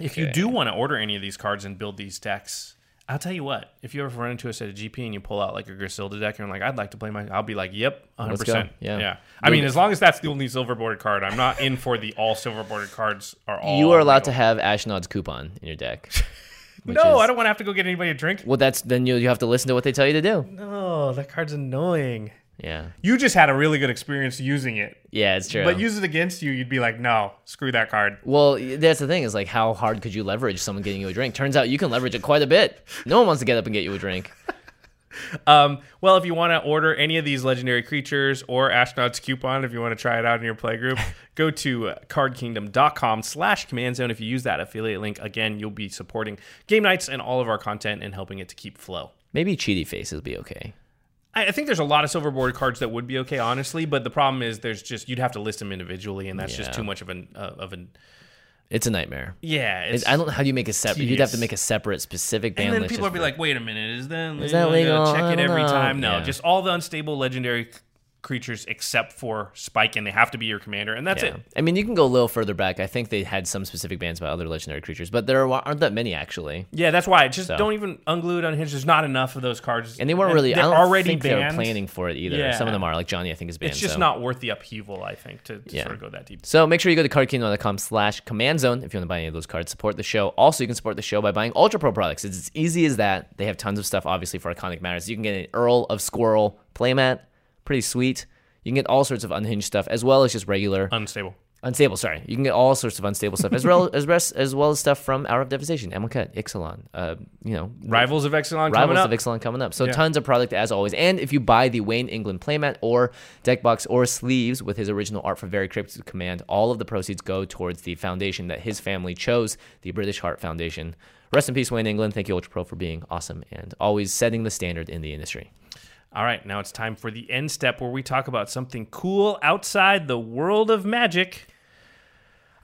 [SPEAKER 2] If you do want to order any of these cards and build these decks, I'll tell you what. If you ever run into us at a GP and you pull out like a Grusilda deck and you're like, I'd like to play my, I'll be like, yep, 100%.
[SPEAKER 3] Yeah.
[SPEAKER 2] yeah. I mean, as long as that's the only silver bordered card, I'm not in for the all silver bordered cards are all.
[SPEAKER 3] you are allowed to have Ashnod's coupon in your deck.
[SPEAKER 2] No,
[SPEAKER 3] is-
[SPEAKER 2] I don't want to have to go get anybody a drink.
[SPEAKER 3] Well, that's then you, you have to listen to what they tell you to do.
[SPEAKER 2] No, that card's annoying.
[SPEAKER 3] Yeah.
[SPEAKER 2] You just had a really good experience using it,
[SPEAKER 3] Yeah, it's true.
[SPEAKER 2] but use it against you, you'd be like, no, screw that card.
[SPEAKER 3] Well, that's the thing is like how hard could you leverage someone getting you a drink? Turns out you can leverage it quite a bit. No one wants to get up and get you a drink.
[SPEAKER 2] Um, well, if you want to order any of these legendary creatures or Ashnod's coupon, if you want to try it out in your playgroup, go to cardkingdom.com slash command zone. If you use that affiliate link, again, you'll be supporting game nights and all of our content and helping it to keep flow.
[SPEAKER 3] Maybe Cheaty Face will be okay.
[SPEAKER 2] I I think there's a lot of silver board cards that would be okay, honestly, but the problem is there's just you'd have to list them individually, and that's just too much of an uh, of an
[SPEAKER 3] It's a nightmare.
[SPEAKER 2] yeah. It's,
[SPEAKER 3] I don't know how do you make a separate. You'd have to make a separate specific ban
[SPEAKER 2] and then people would be like, "Wait a minute, is that
[SPEAKER 3] Is that legal?
[SPEAKER 2] Check it every
[SPEAKER 3] know."
[SPEAKER 2] time. No,
[SPEAKER 3] Yeah.
[SPEAKER 2] just all the unstable legendary creatures except for Spike, and they have to be your commander, and that's
[SPEAKER 3] Yeah.
[SPEAKER 2] it.
[SPEAKER 3] I mean, you can go a little further back. I think they had some specific bans about other legendary creatures, but there are- aren't that many actually.
[SPEAKER 2] Yeah, that's why. Just
[SPEAKER 3] So.
[SPEAKER 2] don't even unglued, unhinged. There's not enough of those cards,
[SPEAKER 3] And they weren't really.
[SPEAKER 2] They're
[SPEAKER 3] I don't
[SPEAKER 2] already
[SPEAKER 3] think
[SPEAKER 2] banned.
[SPEAKER 3] they were planning for it either.
[SPEAKER 2] Yeah.
[SPEAKER 3] Some of them are, like Johnny. I think is banned.
[SPEAKER 2] It's just
[SPEAKER 3] so.
[SPEAKER 2] not worth the upheaval, I think, to, to
[SPEAKER 3] Yeah.
[SPEAKER 2] sort of go that deep.
[SPEAKER 3] So make sure you go to cardkingdom.com slash command zone if you want to buy any of those cards. Support the show. Also, you can support the show by buying Ultra Pro products. It's as easy as that. They have tons of stuff, obviously, for Iconic Masters. You can get an Earl of Squirrel playmat. Pretty sweet. You can get all sorts of unhinged stuff as well as just regular
[SPEAKER 2] Unstable.
[SPEAKER 3] unstable. Sorry, you can get all sorts of unstable stuff as well as rest, as well as stuff from Hour of Devastation, Amonkhet, Ixalan. Uh, you know,
[SPEAKER 2] Rivals of Ixalan coming
[SPEAKER 3] Rivals of Ixalan coming up. So
[SPEAKER 2] Yeah.
[SPEAKER 3] tons of product as always. And if you buy the Wayne England playmat or deck box or sleeves with his original art for Very Cryptic Command, all of the proceeds go towards the foundation that his family chose, the British Heart Foundation. Rest in peace, Wayne England. Thank you, Ultra Pro, for being awesome and always setting the standard in the industry.
[SPEAKER 2] All right, now it's time for the end step where we talk about something cool outside the world of magic.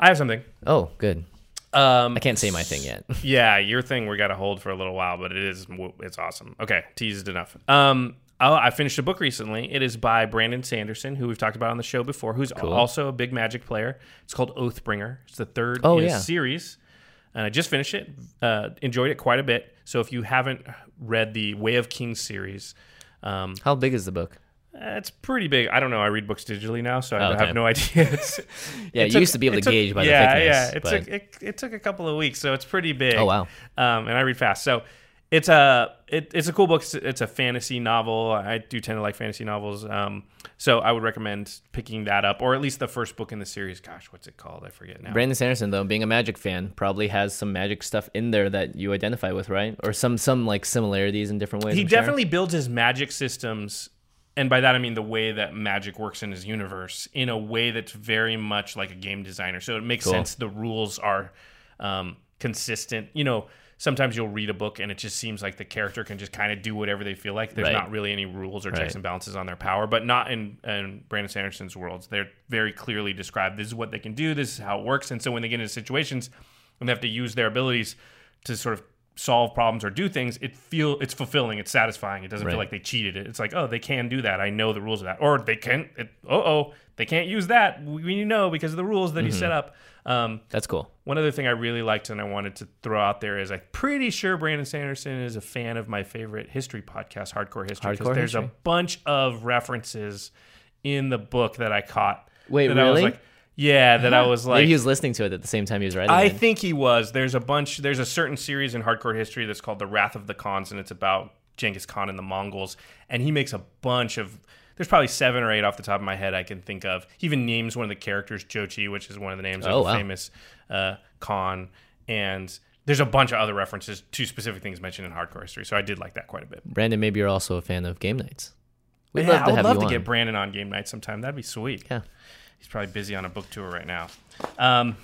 [SPEAKER 2] I have something.
[SPEAKER 3] Oh, good.
[SPEAKER 2] Um,
[SPEAKER 3] I can't say my thing yet.
[SPEAKER 2] Yeah, your thing we got to hold for a little while, but it is it's awesome. Okay, teased enough. Um, oh, I finished a book recently. It is by Brandon Sanderson, who we've talked about on the show before, who's also a big Magic player. It's called Oathbringer. It's the third
[SPEAKER 3] Oh,
[SPEAKER 2] in a series. And I just finished it. Uh, enjoyed it quite a bit. So if you haven't read the Way of Kings series, Um,
[SPEAKER 3] How big is the book?
[SPEAKER 2] uh, it's pretty big. I don't know. I read books digitally now, so I
[SPEAKER 3] Oh, okay.
[SPEAKER 2] have no idea.
[SPEAKER 3] Yeah, you used to be able to gauge by the thickness,
[SPEAKER 2] Yeah, it
[SPEAKER 3] but-
[SPEAKER 2] took it, it took a couple of weeks, so it's pretty big.
[SPEAKER 3] Oh, wow.
[SPEAKER 2] Um, and I read fast, so it's a it, it's a cool book. It's, it's a fantasy novel. I do tend to like fantasy novels. Um, so I would recommend picking that up, or at least the first book in the series. Gosh, what's it called? I forget now.
[SPEAKER 3] Brandon Sanderson, though, being a Magic fan, probably has some Magic stuff in there that you identify with, right? Or some some like similarities in different ways.
[SPEAKER 2] he
[SPEAKER 3] I'm sure.
[SPEAKER 2] definitely builds his magic systems and by that i mean the way that magic works in his universe in a way that's very much like a game designer so it makes
[SPEAKER 3] Cool.
[SPEAKER 2] sense the rules are um, consistent you know sometimes you'll read a book and it just seems like the character can just kind of do whatever they feel like there's
[SPEAKER 3] Right.
[SPEAKER 2] not really any rules or checks
[SPEAKER 3] Right.
[SPEAKER 2] and balances on their power but not in, in brandon sanderson's worlds they're very clearly described this is what they can do this is how it works and so when they get into situations and they have to use their abilities to sort of solve problems or do things it feel it's fulfilling it's satisfying. It doesn't
[SPEAKER 3] Right.
[SPEAKER 2] feel like they cheated. It it's like oh they can do that. I know the rules of that. Or they can it, oh oh, they can't use that. We, know because of the rules that he set up. Um,
[SPEAKER 3] That's cool.
[SPEAKER 2] one other thing i really liked and i wanted to throw out there is i'm pretty sure brandon sanderson is a fan of my favorite history podcast hardcore history because there's a bunch of references in the book that i caught
[SPEAKER 3] Wait,
[SPEAKER 2] that I was
[SPEAKER 3] really?
[SPEAKER 2] like yeah that i was like
[SPEAKER 3] Maybe he was listening to it at the same time he was writing.
[SPEAKER 2] I
[SPEAKER 3] it.
[SPEAKER 2] think he was. There's a bunch. There's a certain series in hardcore history that's called the Wrath of the Khans, and it's about Genghis Khan and the Mongols. And he makes a bunch of. There's probably seven or eight off the top of my head I can think of. He even names one of the characters Jochi, which is one of the names
[SPEAKER 3] Oh,
[SPEAKER 2] of
[SPEAKER 3] wow.
[SPEAKER 2] famous uh, Khan. And there's a bunch of other references to specific things mentioned in hardcore history. So I did like that quite a bit.
[SPEAKER 3] Brandon, maybe you're also a fan of game nights. We'd
[SPEAKER 2] yeah,
[SPEAKER 3] love to
[SPEAKER 2] I would love to
[SPEAKER 3] on.
[SPEAKER 2] get Brandon on game night sometime. That'd be sweet.
[SPEAKER 3] Yeah.
[SPEAKER 2] He's probably busy on a book tour right now. Um,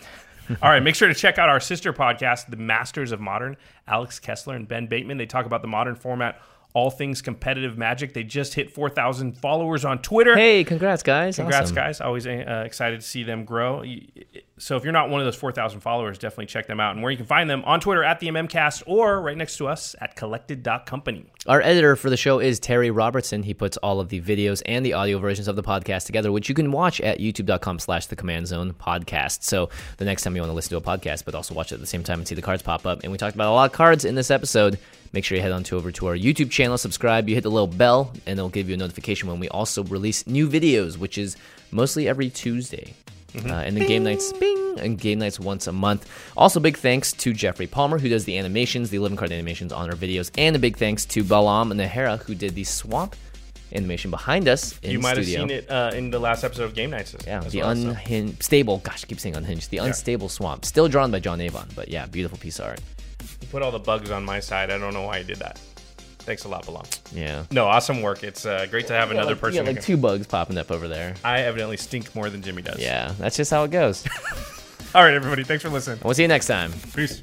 [SPEAKER 2] all right, make sure to check out our sister podcast, The Masters of Modern. Alex Kessler and Ben Bateman. They talk about the modern format, all things competitive magic. They just hit 4,000 followers on Twitter.
[SPEAKER 3] Hey, congrats, guys!
[SPEAKER 2] Congrats,
[SPEAKER 3] Awesome.
[SPEAKER 2] guys. Always uh, excited to see them grow. So if you're not one of those 4,000 followers, definitely check them out. And where you can find them on Twitter at the MMCast or right next to us at collected.company.
[SPEAKER 3] Our editor for the show is Terry Robertson. He puts all of the videos and the audio versions of the podcast together, which you can watch at youtube.com slash the command zone podcast. So the next time you want to listen to a podcast, but also watch it at the same time and see the cards pop up. And we talked about a lot of cards in this episode. Make sure you head on to over to our YouTube channel, subscribe, you hit the little bell, and it'll give you a notification when we also release new videos, which is mostly every Tuesday. Uh, and then game nights, bing, and game nights once a month. Also, big thanks to Jeffrey Palmer, who does the animations, the 11 card animations on our videos, and a big thanks to Balam and Nahara, who did the swamp animation behind us in
[SPEAKER 2] you might
[SPEAKER 3] studio.
[SPEAKER 2] have seen it uh, in the last episode of Game Nights.
[SPEAKER 3] Yeah,
[SPEAKER 2] as
[SPEAKER 3] the
[SPEAKER 2] well, so.
[SPEAKER 3] stable. Gosh, I keep saying unhinged. The unstable swamp, still drawn by John Avon, but yeah, beautiful piece of art.
[SPEAKER 2] You put all the bugs on my side. I don't know why you did that. Thanks a lot, Belong.
[SPEAKER 3] Yeah,
[SPEAKER 2] No, awesome work. It's uh, great to have
[SPEAKER 3] You
[SPEAKER 2] another
[SPEAKER 3] like,
[SPEAKER 2] person.
[SPEAKER 3] You got like two bugs popping up over there.
[SPEAKER 2] I evidently stink more than Jimmy does.
[SPEAKER 3] Yeah, that's just how it goes.
[SPEAKER 2] All right, everybody. Thanks for listening.
[SPEAKER 3] we'll see you next time.
[SPEAKER 2] Peace.